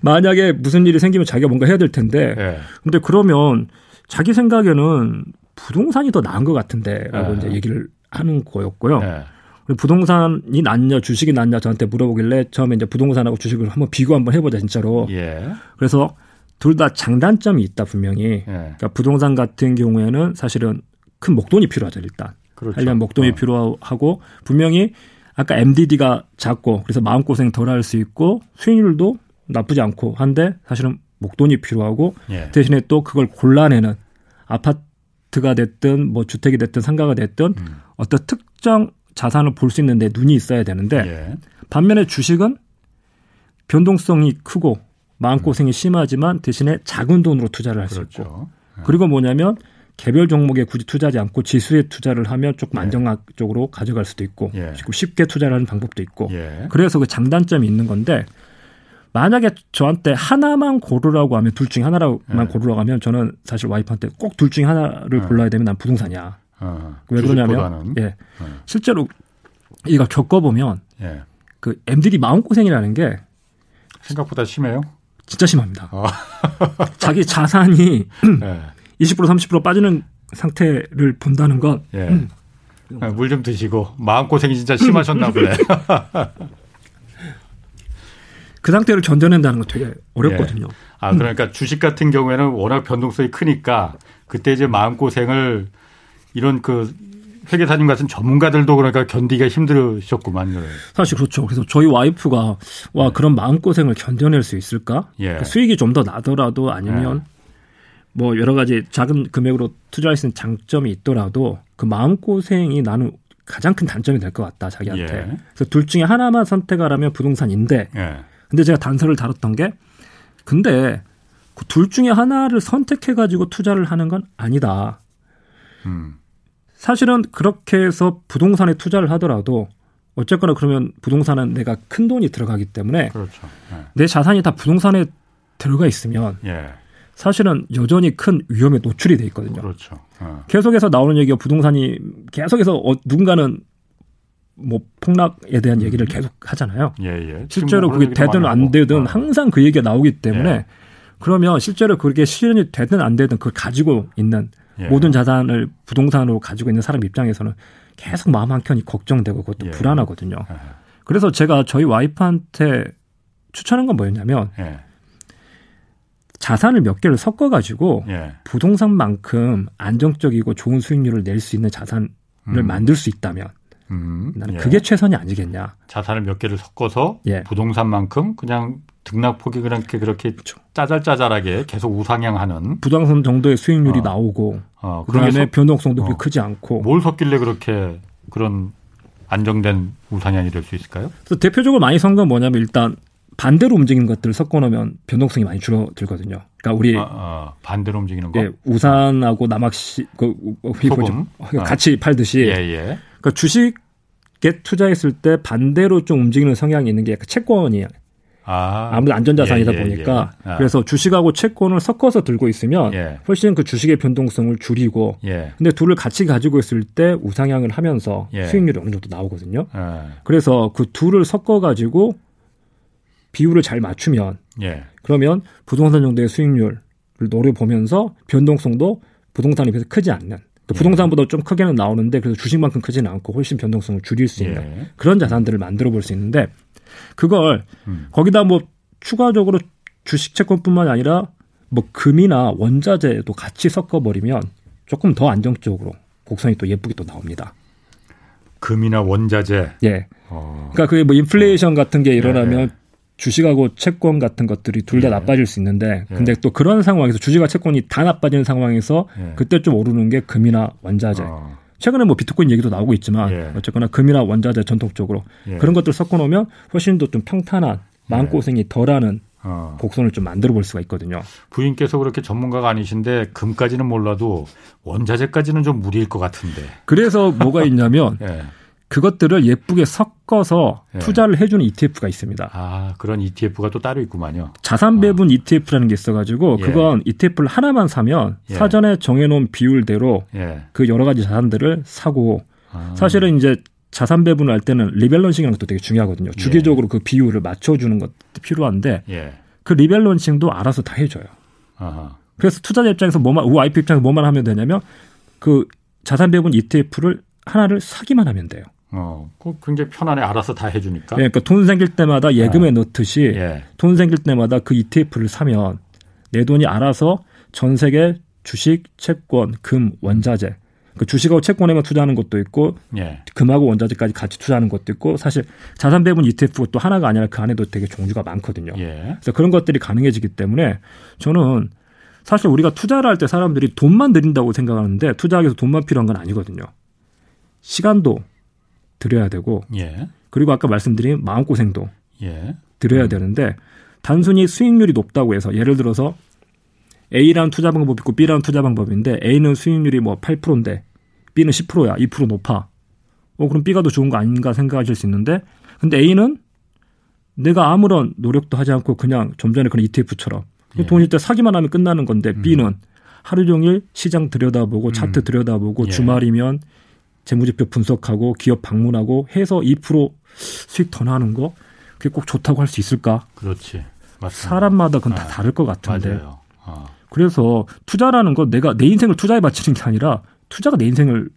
만약에 무슨 일이 생기면 자기가 뭔가 해야 될 텐데. 예. 근데 그러면 자기 생각에는 부동산이 더 나은 것 같은데라고 예. 이제 얘기를 하는 거였고요. 예. 부동산이 낫냐 주식이 낫냐 저한테 물어보길래 처음에 이제 부동산하고 주식을 한번 비교 한번 해보자 진짜로. 예. 그래서 둘 다 장단점이 있다 분명히. 예. 그러니까 부동산 같은 경우에는 사실은 큰 목돈이 필요하죠 일단. 그렇죠. 하려면 목돈이 어. 필요하고 분명히 아까 MDD가 작고 그래서 마음 고생 덜 할 수 있고 수익률도 나쁘지 않고 한데 사실은 목돈이 필요하고 예. 대신에 또 그걸 골라내는 아파트가 됐든 뭐 주택이 됐든 상가가 됐든 음. 어떤 특정 자산을 볼 수 있는데 눈이 있어야 되는데 예. 반면에 주식은 변동성이 크고 마음고생이 음. 심하지만 대신에 작은 돈으로 투자를 할수 그렇죠. 있고 예. 그리고 뭐냐면 개별 종목에 굳이 투자하지 않고 지수에 투자를 하면 조금 예. 안정적으로 가져갈 수도 있고 예. 쉽게 투자를 하는 방법도 있고 예. 그래서 그 장단점이 있는 건데 만약에 저한테 하나만 고르라고 하면 둘 중에 하나만 예. 고르라고 하면 저는 사실 와이프한테 꼭 둘 중에 하나를 예. 골라야 되면 난 부동산이야. 어, 왜 그러냐면 예. 어. 실제로 이거 겪어보면 예. 그 M들이 마음고생이라는 게 생각보다 심해요. 진짜 심합니다. 어. *laughs* 자기 자산이 예. 20% 30% 빠지는 상태를 본다는 건 예. 음. 물좀 드시고 마음고생이 진짜 심하셨나 보네. *laughs* 그 상태를 견뎌낸다는 건 되게 어렵거든요. 예. 아, 그러니까 주식 같은 경우에는 워낙 변동성이 크니까 그때 이제 마음고생을 이런 그 회계사님 같은 전문가들도 그러니까 견디기가 힘들으셨구만. 사실 그렇죠. 그래서 저희 와이프가 와 네. 그런 마음고생을 견뎌낼 수 있을까? 예. 그러니까 수익이 좀 더 나더라도 아니면 예. 뭐 여러 가지 작은 금액으로 투자할 수 있는 장점이 있더라도 그 마음고생이 나는 가장 큰 단점이 될 것 같다 자기한테. 예. 그래서 둘 중에 하나만 선택하라면 부동산인데. 예. 근데 제가 단서를 다뤘던 게 근데 그 둘 중에 하나를 선택해 가지고 투자를 하는 건 아니다. 음. 사실은 그렇게 해서 부동산에 투자를 하더라도 어쨌거나 그러면 부동산은 내가 큰 돈이 들어가기 때문에 그렇죠. 네. 내 자산이 다 부동산에 들어가 있으면 예. 사실은 여전히 큰 위험에 노출이 돼 있거든요. 그렇죠. 어. 계속해서 나오는 얘기가 부동산이 계속해서 어, 누군가는 뭐 폭락에 대한 음. 얘기를 계속 하잖아요. 예, 예. 실제로 뭐 그게 되든 안 되든 어. 항상 그 얘기가 나오기 때문에 예. 그러면 실제로 그게 실현이 되든 안 되든 그걸 가지고 있는 예. 모든 자산을 부동산으로 가지고 있는 사람 입장에서는 계속 마음 한켠이 걱정되고 그것도 예. 불안하거든요. 예. 그래서 제가 저희 와이프한테 추천한 건 뭐였냐면 예. 자산을 몇 개를 섞어 가지고 예. 부동산만큼 안정적이고 좋은 수익률을 낼 수 있는 자산을 음. 만들 수 있다면 음. 나는 예. 그게 최선이 아니겠냐. 자산을 몇 개를 섞어서 부동산만큼 그냥 등락폭이 그렇게 그렇게 그렇죠. 짜잘짜잘하게 계속 우상향하는 부동산 정도의 수익률이 어. 나오고 어, 그다음에 변동성도 그렇게 어. 크지 않고 뭘 섞길래 그렇게 그런 안정된 우상향이 될 수 있을까요? 그래서 대표적으로 많이 섞은 건 뭐냐면 일단 반대로 움직이는 것들을 섞어놓으면 변동성이 많이 줄어들거든요. 그러니까 우리 아, 아, 반대로 움직이는 거, 예, 우산하고 남학시 그, 그, 그 소금 같이 팔듯이, 예, 예. 그러니까 주식에 투자했을 때 반대로 좀 움직이는 성향이 있는 게 채권이에요. 아, 무래도 안전자산이다 예, 예, 보니까 예. 아. 그래서 주식하고 채권을 섞어서 들고 있으면 예. 훨씬 그 주식의 변동성을 줄이고 예. 근데 둘을 같이 가지고 있을 때 우상향을 하면서 예. 수익률이 어느 정도 나오거든요. 그래서 그 둘을 섞어 가지고 비율을 잘 맞추면 그러면 부동산 정도의 수익률을 노려보면서 변동성도 부동산에 비해서 크지 않는 그 부동산보다 좀 크게는 나오는데 그래서 주식만큼 크지는 않고 훨씬 변동성을 줄일 수 있는 그런 자산들을 만들어 볼 수 있는데 그걸 음. 거기다 뭐 추가적으로 주식 채권뿐만 아니라 뭐 금이나 원자재도 같이 섞어 버리면 조금 더 안정적으로 곡선이 또 예쁘게 또 나옵니다. 금이나 원자재. 예. 어. 그러니까 그게 뭐 인플레이션 어. 같은 게 일어나면 예. 주식하고 채권 같은 것들이 둘다 예. 나빠질 수 있는데 예. 근데 또 그런 상황에서 주식과 채권이 다 나빠지는 상황에서 예. 그때 좀 오르는 게 금이나 원자재. 어. 최근에 뭐 비트코인 얘기도 나오고 있지만 예. 어쨌거나 금이나 원자재 전통적으로 예. 그런 것들 섞어 놓으면 훨씬 더 좀 평탄한 마음고생이 덜하는 어. 곡선을 좀 만들어 볼 수가 있거든요. 부인께서 그렇게 전문가가 아니신데 금까지는 몰라도 원자재까지는 좀 무리일 것 같은데. 그래서 뭐가 있냐면 *laughs* 예. 그것들을 예쁘게 섞어서 네. 투자를 해주는 ETF가 있습니다. 아 그런 ETF가 또 따로 있구만요. 자산 배분 어. ETF라는 게 있어가지고 예. 그건 ETF를 하나만 사면 예. 사전에 정해놓은 비율대로 예. 그 여러 가지 자산들을 사고 아. 사실은 이제 자산 배분을 할 때는 rebalancing이라는 것도 되게 중요하거든요. 예. 주기적으로 그 비율을 맞춰주는 것도 필요한데 예. 그 rebalancing도 알아서 다 해줘요. 아하. 그래서 투자자 입장에서 뭐만 와이프 입장에서 뭐만 하면 되냐면 그 자산 배분 ETF를 하나를 사기만 하면 돼요. 어, 그 굉장히 편안해 알아서 다 해주니까. 예, 그러니까 돈 생길 때마다 예금에 어. 넣듯이 예. 돈 생길 때마다 그 ETF를 사면 내 돈이 알아서 전 세계 주식, 채권, 금, 원자재. 그 주식하고 채권에만 투자하는 것도 있고 예. 금하고 원자재까지 같이 투자하는 것도 있고 사실 자산 배분 ETF 또 하나가 아니라 그 안에도 되게 종류가 많거든요. 예. 그래서 그런 것들이 가능해지기 때문에 저는 사실 우리가 투자를 할 때 사람들이 돈만 들인다고 생각하는데 투자하기 위해서 돈만 필요한 건 아니거든요. 시간도 드려야 되고 예. 그리고 아까 말씀드린 마음고생도 예. 드려야 음. 되는데 단순히 수익률이 높다고 해서 예를 들어서 A라는 투자 방법이 있고 B라는 투자 방법인데 A는 수익률이 뭐 8%인데 B는 10%야. 2% 높아. 어, 그럼 B가 더 좋은 거 아닌가 생각하실 수 있는데 근데 A는 내가 아무런 노력도 하지 않고 그냥 좀 전에 그런 ETF처럼 예. 돈일 때 사기만 하면 끝나는 건데 음. B는 하루 종일 시장 들여다보고 차트 음. 들여다보고 예. 주말이면 재무제표 분석하고 기업 방문하고 해서 2% 수익 더 나는 거 그게 꼭 좋다고 할 수 있을까? 그렇지. 맞습니다. 사람마다 그건 다 아, 다를 것 같은데. 맞아요. 아. 그래서 투자라는 건 내가 내 인생을 투자에 바치는 게 아니라 투자가 내 인생을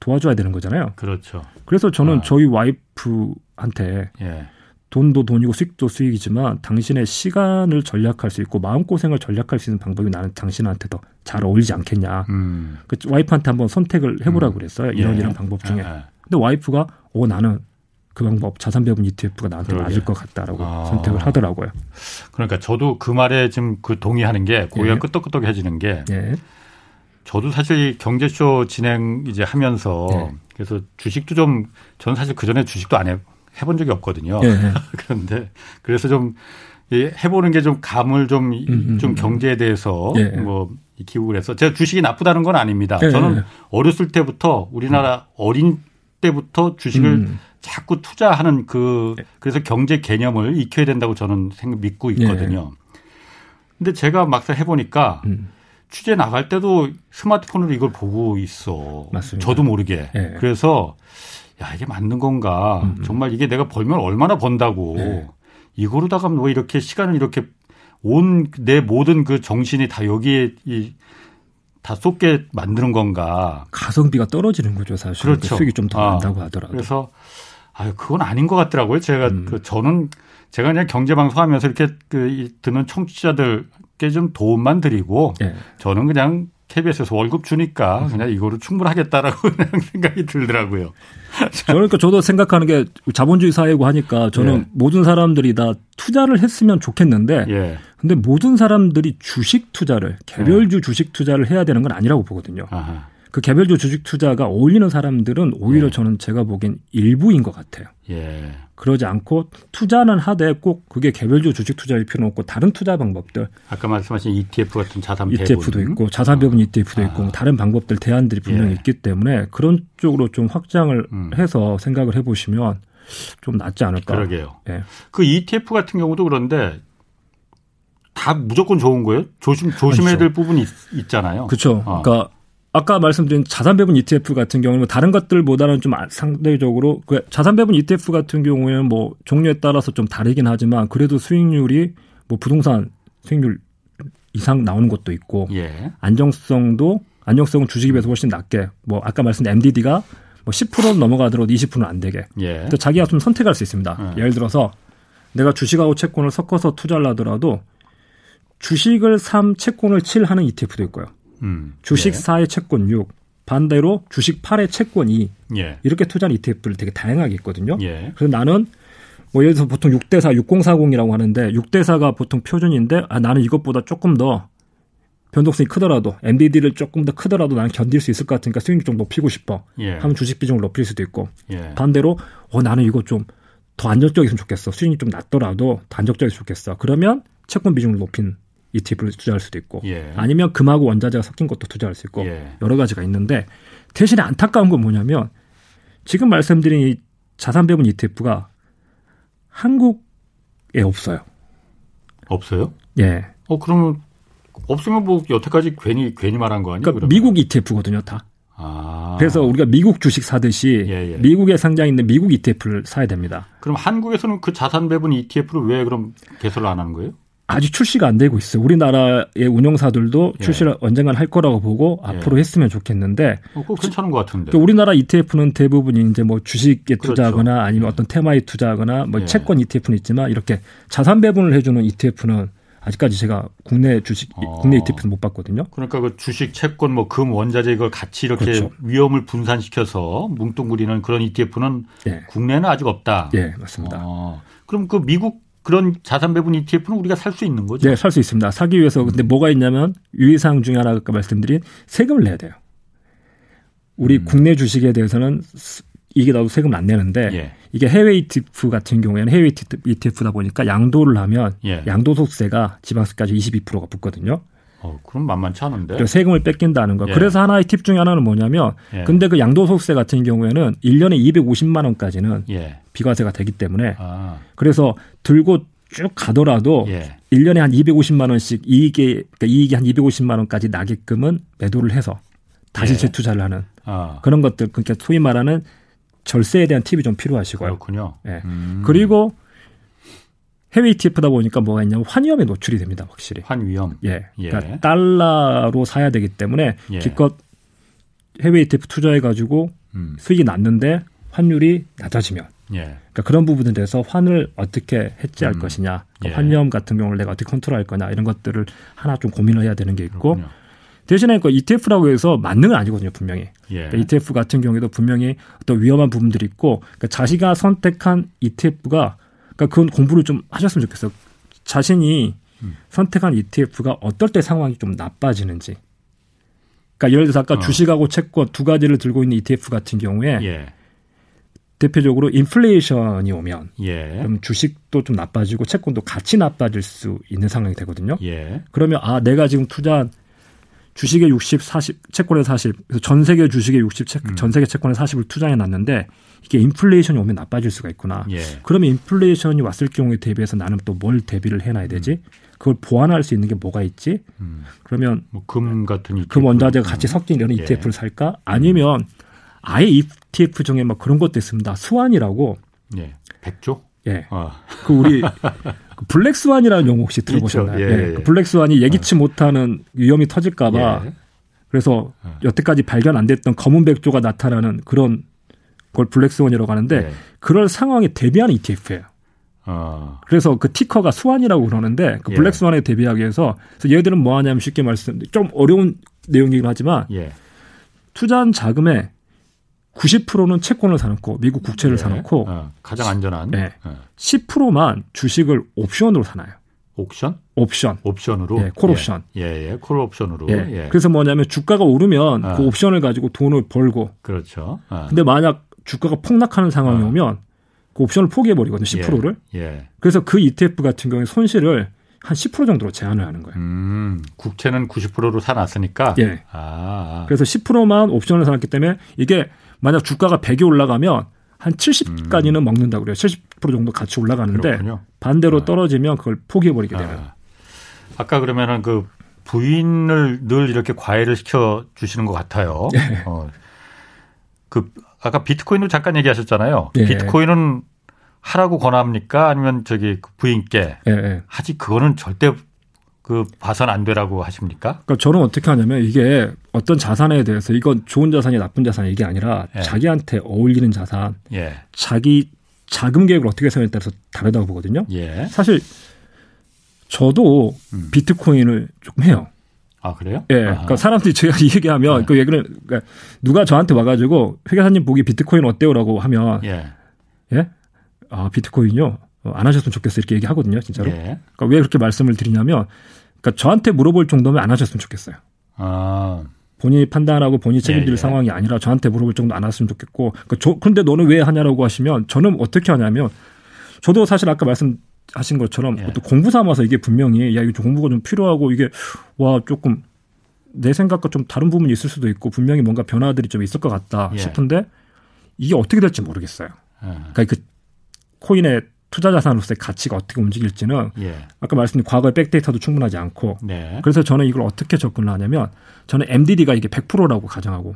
도와줘야 되는 거잖아요. 그렇죠. 그래서 저는 아. 저희 와이프한테 예. 돈도 돈이고 수익도 수익이지만 당신의 시간을 전략할 수 있고 마음고생을 전략할 수 있는 방법이 나는 당신한테 더 잘 어울리지 않겠냐. 음. 그 와이프한테 한번 선택을 해보라고 음. 그랬어요. 이런 예. 이런 방법 중에. 예. 예. 근데 와이프가 어 나는 그 방법 자산 배분 ETF가 나한테 그러게. 맞을 것 같다라고 아. 선택을 하더라고요. 그러니까 저도 그 말에 지금 그 동의하는 게 고개가 예. 끄덕끄덕해지는 게 예. 저도 사실 경제쇼 진행 이제 하면서 예. 그래서 주식도 좀 저는 사실 그 전에 주식도 안 해, 해본 적이 없거든요. 예. *laughs* 그런데 그래서 좀 해보는 게 좀 감을 좀좀 음, 음, 좀 음. 경제에 대해서 예. 뭐 기국을 해서 제가 주식이 나쁘다는 건 아닙니다. 예. 저는 어렸을 때부터 우리나라 어린 때부터 주식을 음. 자꾸 투자하는 그 그래서 경제 개념을 익혀야 된다고 저는 생각 믿고 있거든요. 예. 근데 제가 막상 해보니까 음. 취재 나갈 때도 스마트폰으로 이걸 보고 있어. 맞습니다. 저도 모르게. 예. 그래서 야 이게 맞는 건가? 음. 음. 정말 이게 내가 벌면 얼마나 번다고 예. 이거로다가 뭐 이렇게 시간을 이렇게 온 내 모든 그 정신이 다 여기에 이 다 쏟게 만드는 건가? 가성비가 떨어지는 거죠, 사실. 그렇죠. 수익이 좀 더 난다고 아, 하더라도. 그래서 아유 그건 아닌 것 같더라고요. 제가 음. 그 저는 제가 그냥 경제 방송하면서 이렇게 그 듣는 청취자들께 좀 도움만 드리고 네. 저는 그냥 KBS에서 월급 주니까 그냥 이거로 충분하겠다라고 *laughs* 그냥 생각이 들더라고요. 그러니까 저도 생각하는 게 자본주의 사회고 하니까 저는 예. 모든 사람들이 다 투자를 했으면 좋겠는데 예. 근데 모든 사람들이 주식 투자를 개별주 예. 주식 투자를 해야 되는 건 아니라고 보거든요. 아하. 그 개별주 주식 투자가 어울리는 사람들은 오히려 예. 저는 제가 보기엔 일부인 것 같아요. 예. 그러지 않고 투자는 하되 꼭 그게 개별주 주식 투자일 필요는 없고 다른 투자 방법들. 아까 말씀하신 ETF 같은 자산 배분. ETF도 있고 자산 배분 어. ETF도 아. 있고 다른 방법들 대안들이 분명히 예. 있기 때문에 그런 쪽으로 좀 확장을 음. 해서 생각을 해보시면 좀 낫지 않을까. 그러게요. 예. 그 ETF 같은 경우도 그런데 다 무조건 좋은 거예요? 조심 조심해야 될 부분이 있, 잖아요 그렇죠. 어. 그러니까 아까 말씀드린 자산 배분 ETF 같은 경우는 뭐 다른 것들보다는 좀 상대적으로 그 자산 배분 ETF 같은 경우에는 뭐 종류에 따라서 좀 다르긴 하지만 그래도 수익률이 뭐 부동산 수익률 이상 나오는 것도 있고 예. 안정성도 안정성은 주식에 비해서 훨씬 낮게 뭐 아까 말씀드린 MDD가 뭐 10% 넘어가더라도 20%는 안 되게. 예. 또 자기가 좀 선택할 수 있습니다. 예. 예를 들어서 내가 주식하고 채권을 섞어서 투자를 하더라도 주식을 3, 채권을 7 하는 ETF도 있고요. 음. 주식 예. 4의 채권 6, 반대로 주식 8의 채권 2. 예. 이렇게 투자하는 ETF를 되게 다양하게 있거든요. 예. 그래서 나는 뭐 예를 들어서 보통 6대4, 6040이라고 하는데 6대4가 보통 표준인데 아, 나는 이것보다 조금 더 변동성이 크더라도 MDD를 조금 더 크더라도 나는 견딜 수 있을 것 같으니까 수익률 좀 높이고 싶어. 예. 하면 주식 비중을 높일 수도 있고. 예. 반대로 어 나는 이거 좀 더 안정적이었으면 좋겠어. 수익률이 좀 낮더라도 더 안정적이었으면 좋겠어. 그러면 채권 비중을 높인 ETF를 투자할 수도 있고 예. 아니면 금하고 원자재가 섞인 것도 투자할 수 있고 예. 여러 가지가 있는데 대신에 안타까운 건 뭐냐면 지금 말씀드린 이 자산 배분 ETF가 한국에 없어요. 없어요? 예. 어 그러면 없으면 뭐 여태까지 괜히 괜히 말한 거 아니에요? 그러니까 미국 ETF거든요, 다. 아. 그래서 우리가 미국 주식 사듯이 예, 예. 미국에 상장 있는 미국 ETF를 사야 됩니다. 그럼 한국에서는 그 자산 배분 ETF를 왜 그럼 개설을 안 하는 거예요? 아직 출시가 안 되고 있어요. 우리나라의 운영사들도 예. 출시를 언젠간 할 거라고 보고 예. 앞으로 했으면 좋겠는데. 어, 그거 괜찮은 것 같은데. 그 우리나라 ETF는 대부분 이제 뭐 주식에 그렇죠. 투자하거나 아니면 어떤 테마에 투자하거나 뭐 예. 채권 ETF는 있지만 이렇게 자산 배분을 해주는 ETF는 아직까지 제가 국내 주식 어. 국내 ETF는 못 봤거든요. 그러니까 그 주식, 채권, 뭐 금, 원자재 이걸 같이 이렇게 그렇죠. 위험을 분산시켜서 뭉뚱그리는 그런 ETF는 예. 국내는 아직 없다. 예, 맞습니다. 어. 그럼 그 미국 그런 자산 배분 ETF는 우리가 살 수 있는 거죠? 네, 살 수 있습니다. 사기 위해서 근데 뭐가 있냐면 유의사항 중에 하나 아까 말씀드린 세금을 내야 돼요. 우리 음. 국내 주식에 대해서는 이게 나도 세금 안 내는데 예. 이게 해외 ETF 같은 경우에는 해외 ETF다 보니까 양도를 하면 예. 양도소득세가 지방세까지 22%가 붙거든요. 어, 그럼 만만치 않은데. 세금을 뺏긴다는 거. 예. 그래서 하나의 팁 중에 하나는 뭐냐면, 예. 근데 그 양도소득세 같은 경우에는 1년에 250만 원까지는 예. 비과세가 되기 때문에, 아. 그래서 들고 쭉 가더라도 예. 1년에 한 250만 원씩 이익이 그러니까 이익이 한 250만 원까지 나게끔은 매도를 해서 다시 예. 재투자를 하는 아. 그런 것들 그러니까 소위 말하는 절세에 대한 팁이 좀 필요하시고요. 그렇군요. 예. 음. 그리고 해외 ETF다 보니까 뭐가 있냐면 환위험에 노출이 됩니다, 확실히. 환위험. 예. 예. 그러니까 달러로 사야 되기 때문에 예. 기껏 해외 ETF 투자해 가지고 음. 수익이 났는데 환율이 낮아지면 예. 그러니까 그런 부분에 대해서 환을 어떻게 해지할 음. 것이냐, 그러니까 예. 환위험 같은 경우를 내가 어떻게 컨트롤할 거냐 이런 것들을 하나 좀 고민을 해야 되는 게 있고 그렇군요. 대신에 그 ETF라고 해서 맞는 건 아니거든요 분명히. 예. 그러니까 ETF 같은 경우에도 분명히 어떤 위험한 부분들이 있고 그러니까 자기가 선택한 ETF가 그러니까 그건 공부를 좀 하셨으면 좋겠어요. 자신이 음. 선택한 ETF가 어떨 때 상황이 좀 나빠지는지. 그러니까 예를 들어서 아까 어. 주식하고 채권 두 가지를 들고 있는 ETF 같은 경우에 예. 대표적으로 인플레이션이 오면 예. 그럼 주식도 좀 나빠지고 채권도 같이 나빠질 수 있는 상황이 되거든요. 예. 그러면 아 내가 지금 투자한 주식의 60, 40, 채권의 40, 그래서 전 세계 주식의 60, 채, 음. 전 세계 채권의 40을 투자해 놨는데 이게 인플레이션이 오면 나빠질 수가 있구나. 예. 그러면 인플레이션이 왔을 경우에 대비해서 나는 또 뭘 대비를 해놔야 되지? 음. 그걸 보완할 수 있는 게 뭐가 있지? 음. 그러면 뭐 금 같은 ETF. 금 원자재가 같이 섞인 이런 예. ETF를 살까? 아니면 아예 ETF 중에 막 그런 것도 있습니다. 수완이라고. 예. 백조? 예. 어. 그 우리 그 *laughs* 블랙스완이라는 용어 혹시 들어보셨나요? 예, 예. 그 블랙스완이 예기치 어. 못하는 위험이 터질까봐 예. 그래서 어. 여태까지 발견 안 됐던 검은 백조가 나타나는 그런 걸 블랙스완이라고 하는데 예. 그럴 상황에 대비하는 ETF예요. 어. 그래서 그 티커가 수완이라고 그러는데 그 예. 블랙스완에 대비하기 위해서 그래서 얘들은 뭐 하냐면 쉽게 말씀 좀 어려운 내용이긴 하지만 예. 투자한 자금의 90%는 채권을 사놓고 미국 국채를 네. 사놓고 어, 가장 안전한 네. 어. 10%만 주식을 옵션으로 사나요. 옵션? 옵션. 옵션으로? 예, 콜 옵션. 예, 예, 예. 콜 옵션으로. 예. 예. 그래서 뭐냐면 주가가 오르면 어. 그 옵션을 가지고 돈을 벌고. 그렇죠. 어. 근데 만약 주가가 폭락하는 상황이 어. 오면 그 옵션을 포기해 버리거든요. 10%를. 예. 예. 그래서 그 ETF 같은 경우에 손실을 한 10% 정도로 제한을 하는 거예요. 음, 국채는 90%로 사놨으니까. 예. 아. 그래서 10%만 옵션을 사놨기 때문에 이게 만약 주가가 100이 올라가면 한 70까지는 음. 먹는다고 그래요. 70% 정도 같이 올라가는데 그렇군요. 반대로 아. 떨어지면 그걸 포기해 버리게 되는. 아. 아까 그러면은 그 부인을 늘 이렇게 과외를 시켜 주시는 것 같아요. 예. 어. 그 아까 비트코인도 잠깐 얘기하셨잖아요. 예. 비트코인은 하라고 권합니까? 아니면 저기 그 부인께 예. 예. 하지 그거는 절대 그 봐선 안 되라고 하십니까? 그러니까 저는 어떻게 하냐면 이게 어떤 자산에 대해서 이건 좋은 자산이 나쁜 자산 이게 아니라 예. 자기한테 어울리는 자산, 예. 자기 자금 계획을 어떻게 세우냐에 따라서 다르다고 보거든요. 예. 사실 저도 음. 비트코인을 조금 해요. 아 그래요? 예. 아하. 그러니까 사람들이 제가 이 얘기하면 네. 그 얘기를 그러니까 누가 저한테 와가지고 회계사님 보기 비트코인 어때요라고 하면 예. 예? 아 비트코인요. 어, 안 하셨으면 좋겠어 이렇게 얘기하거든요, 진짜로. 예. 그러니까 왜 그렇게 말씀을 드리냐면, 그러니까 저한테 물어볼 정도면 안 하셨으면 좋겠어요. 아. 본인이 판단하고 본인이 책임질 예, 예. 상황이 아니라 저한테 물어볼 정도 안 하셨으면 좋겠고, 그러니까 저, 근데 너는 왜 하냐라고 하시면 저는 어떻게 하냐면, 저도 사실 아까 말씀하신 것처럼 예. 또 공부 삼아서 이게 분명히 야 이거 공부가 좀 필요하고 이게 와 조금 내 생각과 좀 다른 부분이 있을 수도 있고 분명히 뭔가 변화들이 좀 있을 것 같다 예. 싶은데 이게 어떻게 될지 모르겠어요. 예. 그러니까 그 코인의 투자 자산으로서의 가치가 어떻게 움직일지는 예. 아까 말씀드린 과거의 백데이터도 충분하지 않고 네. 그래서 저는 이걸 어떻게 접근을 하냐면 저는 MDD가 이게 100%라고 가정하고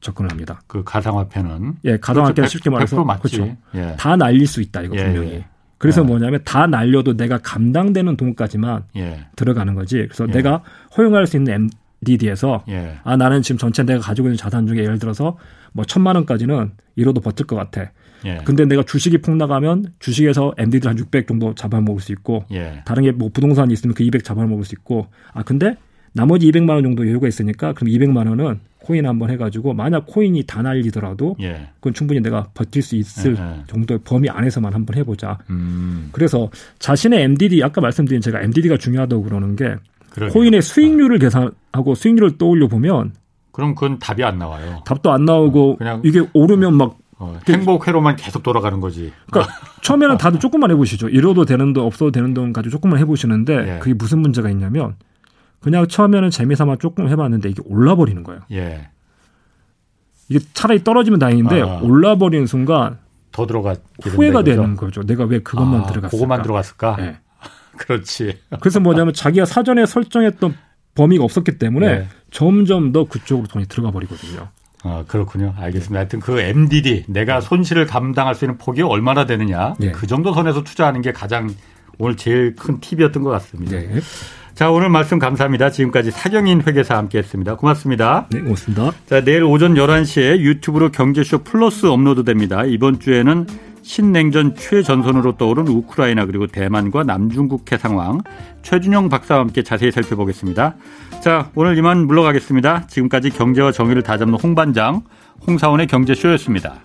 접근을 합니다. 그 가상화폐는 예 가상화폐 그렇죠. 쉽게 말해서 그렇죠. 예. 다 날릴 수 있다 이거 예, 분명히. 예. 그래서 예. 뭐냐면 다 날려도 내가 감당되는 돈까지만 예. 들어가는 거지. 그래서 내가 허용할 수 있는 MDD에서 아 나는 지금 전체 내가 가지고 있는 자산 중에 예를 들어서 뭐 천만 원까지는 이러도 버틸 것 같아. 예. 근데 내가 주식이 폭락하면 주식에서 MD들 한 600 정도 잡아먹을 수 있고 예. 다른 게 뭐 부동산이 있으면 그 200 잡아먹을 수 있고 아 근데 나머지 200만 원 정도 여유가 있으니까 그럼 200만 원은 코인 한번 해가지고 만약 코인이 다 날리더라도 예. 그건 충분히 내가 버틸 수 있을 예. 예. 정도의 범위 안에서만 한번 해보자. 음. 그래서 자신의 MDD 아까 말씀드린 제가 MDD가 중요하다고 그러는 게 그러게요. 코인의 수익률을 아. 계산하고 수익률을 떠올려 보면 그럼 그건 답이 안 나와요. 답도 안 나오고 그냥 이게 오르면 막 어, 행복회로만 계속 돌아가는 거지. 그러니까 *laughs* 처음에는 다들 조금만 해보시죠. 이러도 되는 돈, 없어도 되는 돈 가지고 조금만 해보시는데 예. 그게 무슨 문제가 있냐면 그냥 처음에는 재미삼아 조금 해봤는데 이게 올라버리는 거예요. 예. 이게 차라리 떨어지면 다행인데 아. 올라버리는 순간 더 들어가 후회가 되는 거죠. 내가 왜 그것만 아, 들어갔을까? 그것만 들어갔을까? 네. *laughs* 그렇지. 그래서 뭐냐면 자기가 사전에 설정했던 범위가 없었기 때문에 네. 점점 더 그쪽으로 돈이 들어가 버리거든요. 아, 그렇군요. 알겠습니다. 하여튼 그 MDD, 내가 손실을 감당할 수 있는 폭이 얼마나 되느냐. 네. 그 정도 선에서 투자하는 게 가장 오늘 제일 큰 팁이었던 것 같습니다. 네. 자, 오늘 말씀 감사합니다. 지금까지 사경인 회계사 함께 했습니다. 고맙습니다. 네, 고맙습니다. 자, 내일 오전 11시에 유튜브로 경제쇼 플러스 업로드 됩니다. 이번 주에는 신냉전 최전선으로 떠오른 우크라이나 그리고 대만과 남중국해 상황 최준영 박사와 함께 자세히 살펴보겠습니다. 자, 오늘 이만 물러가겠습니다. 지금까지 경제와 정의를 다잡는 홍반장 홍사원의 경제쇼였습니다.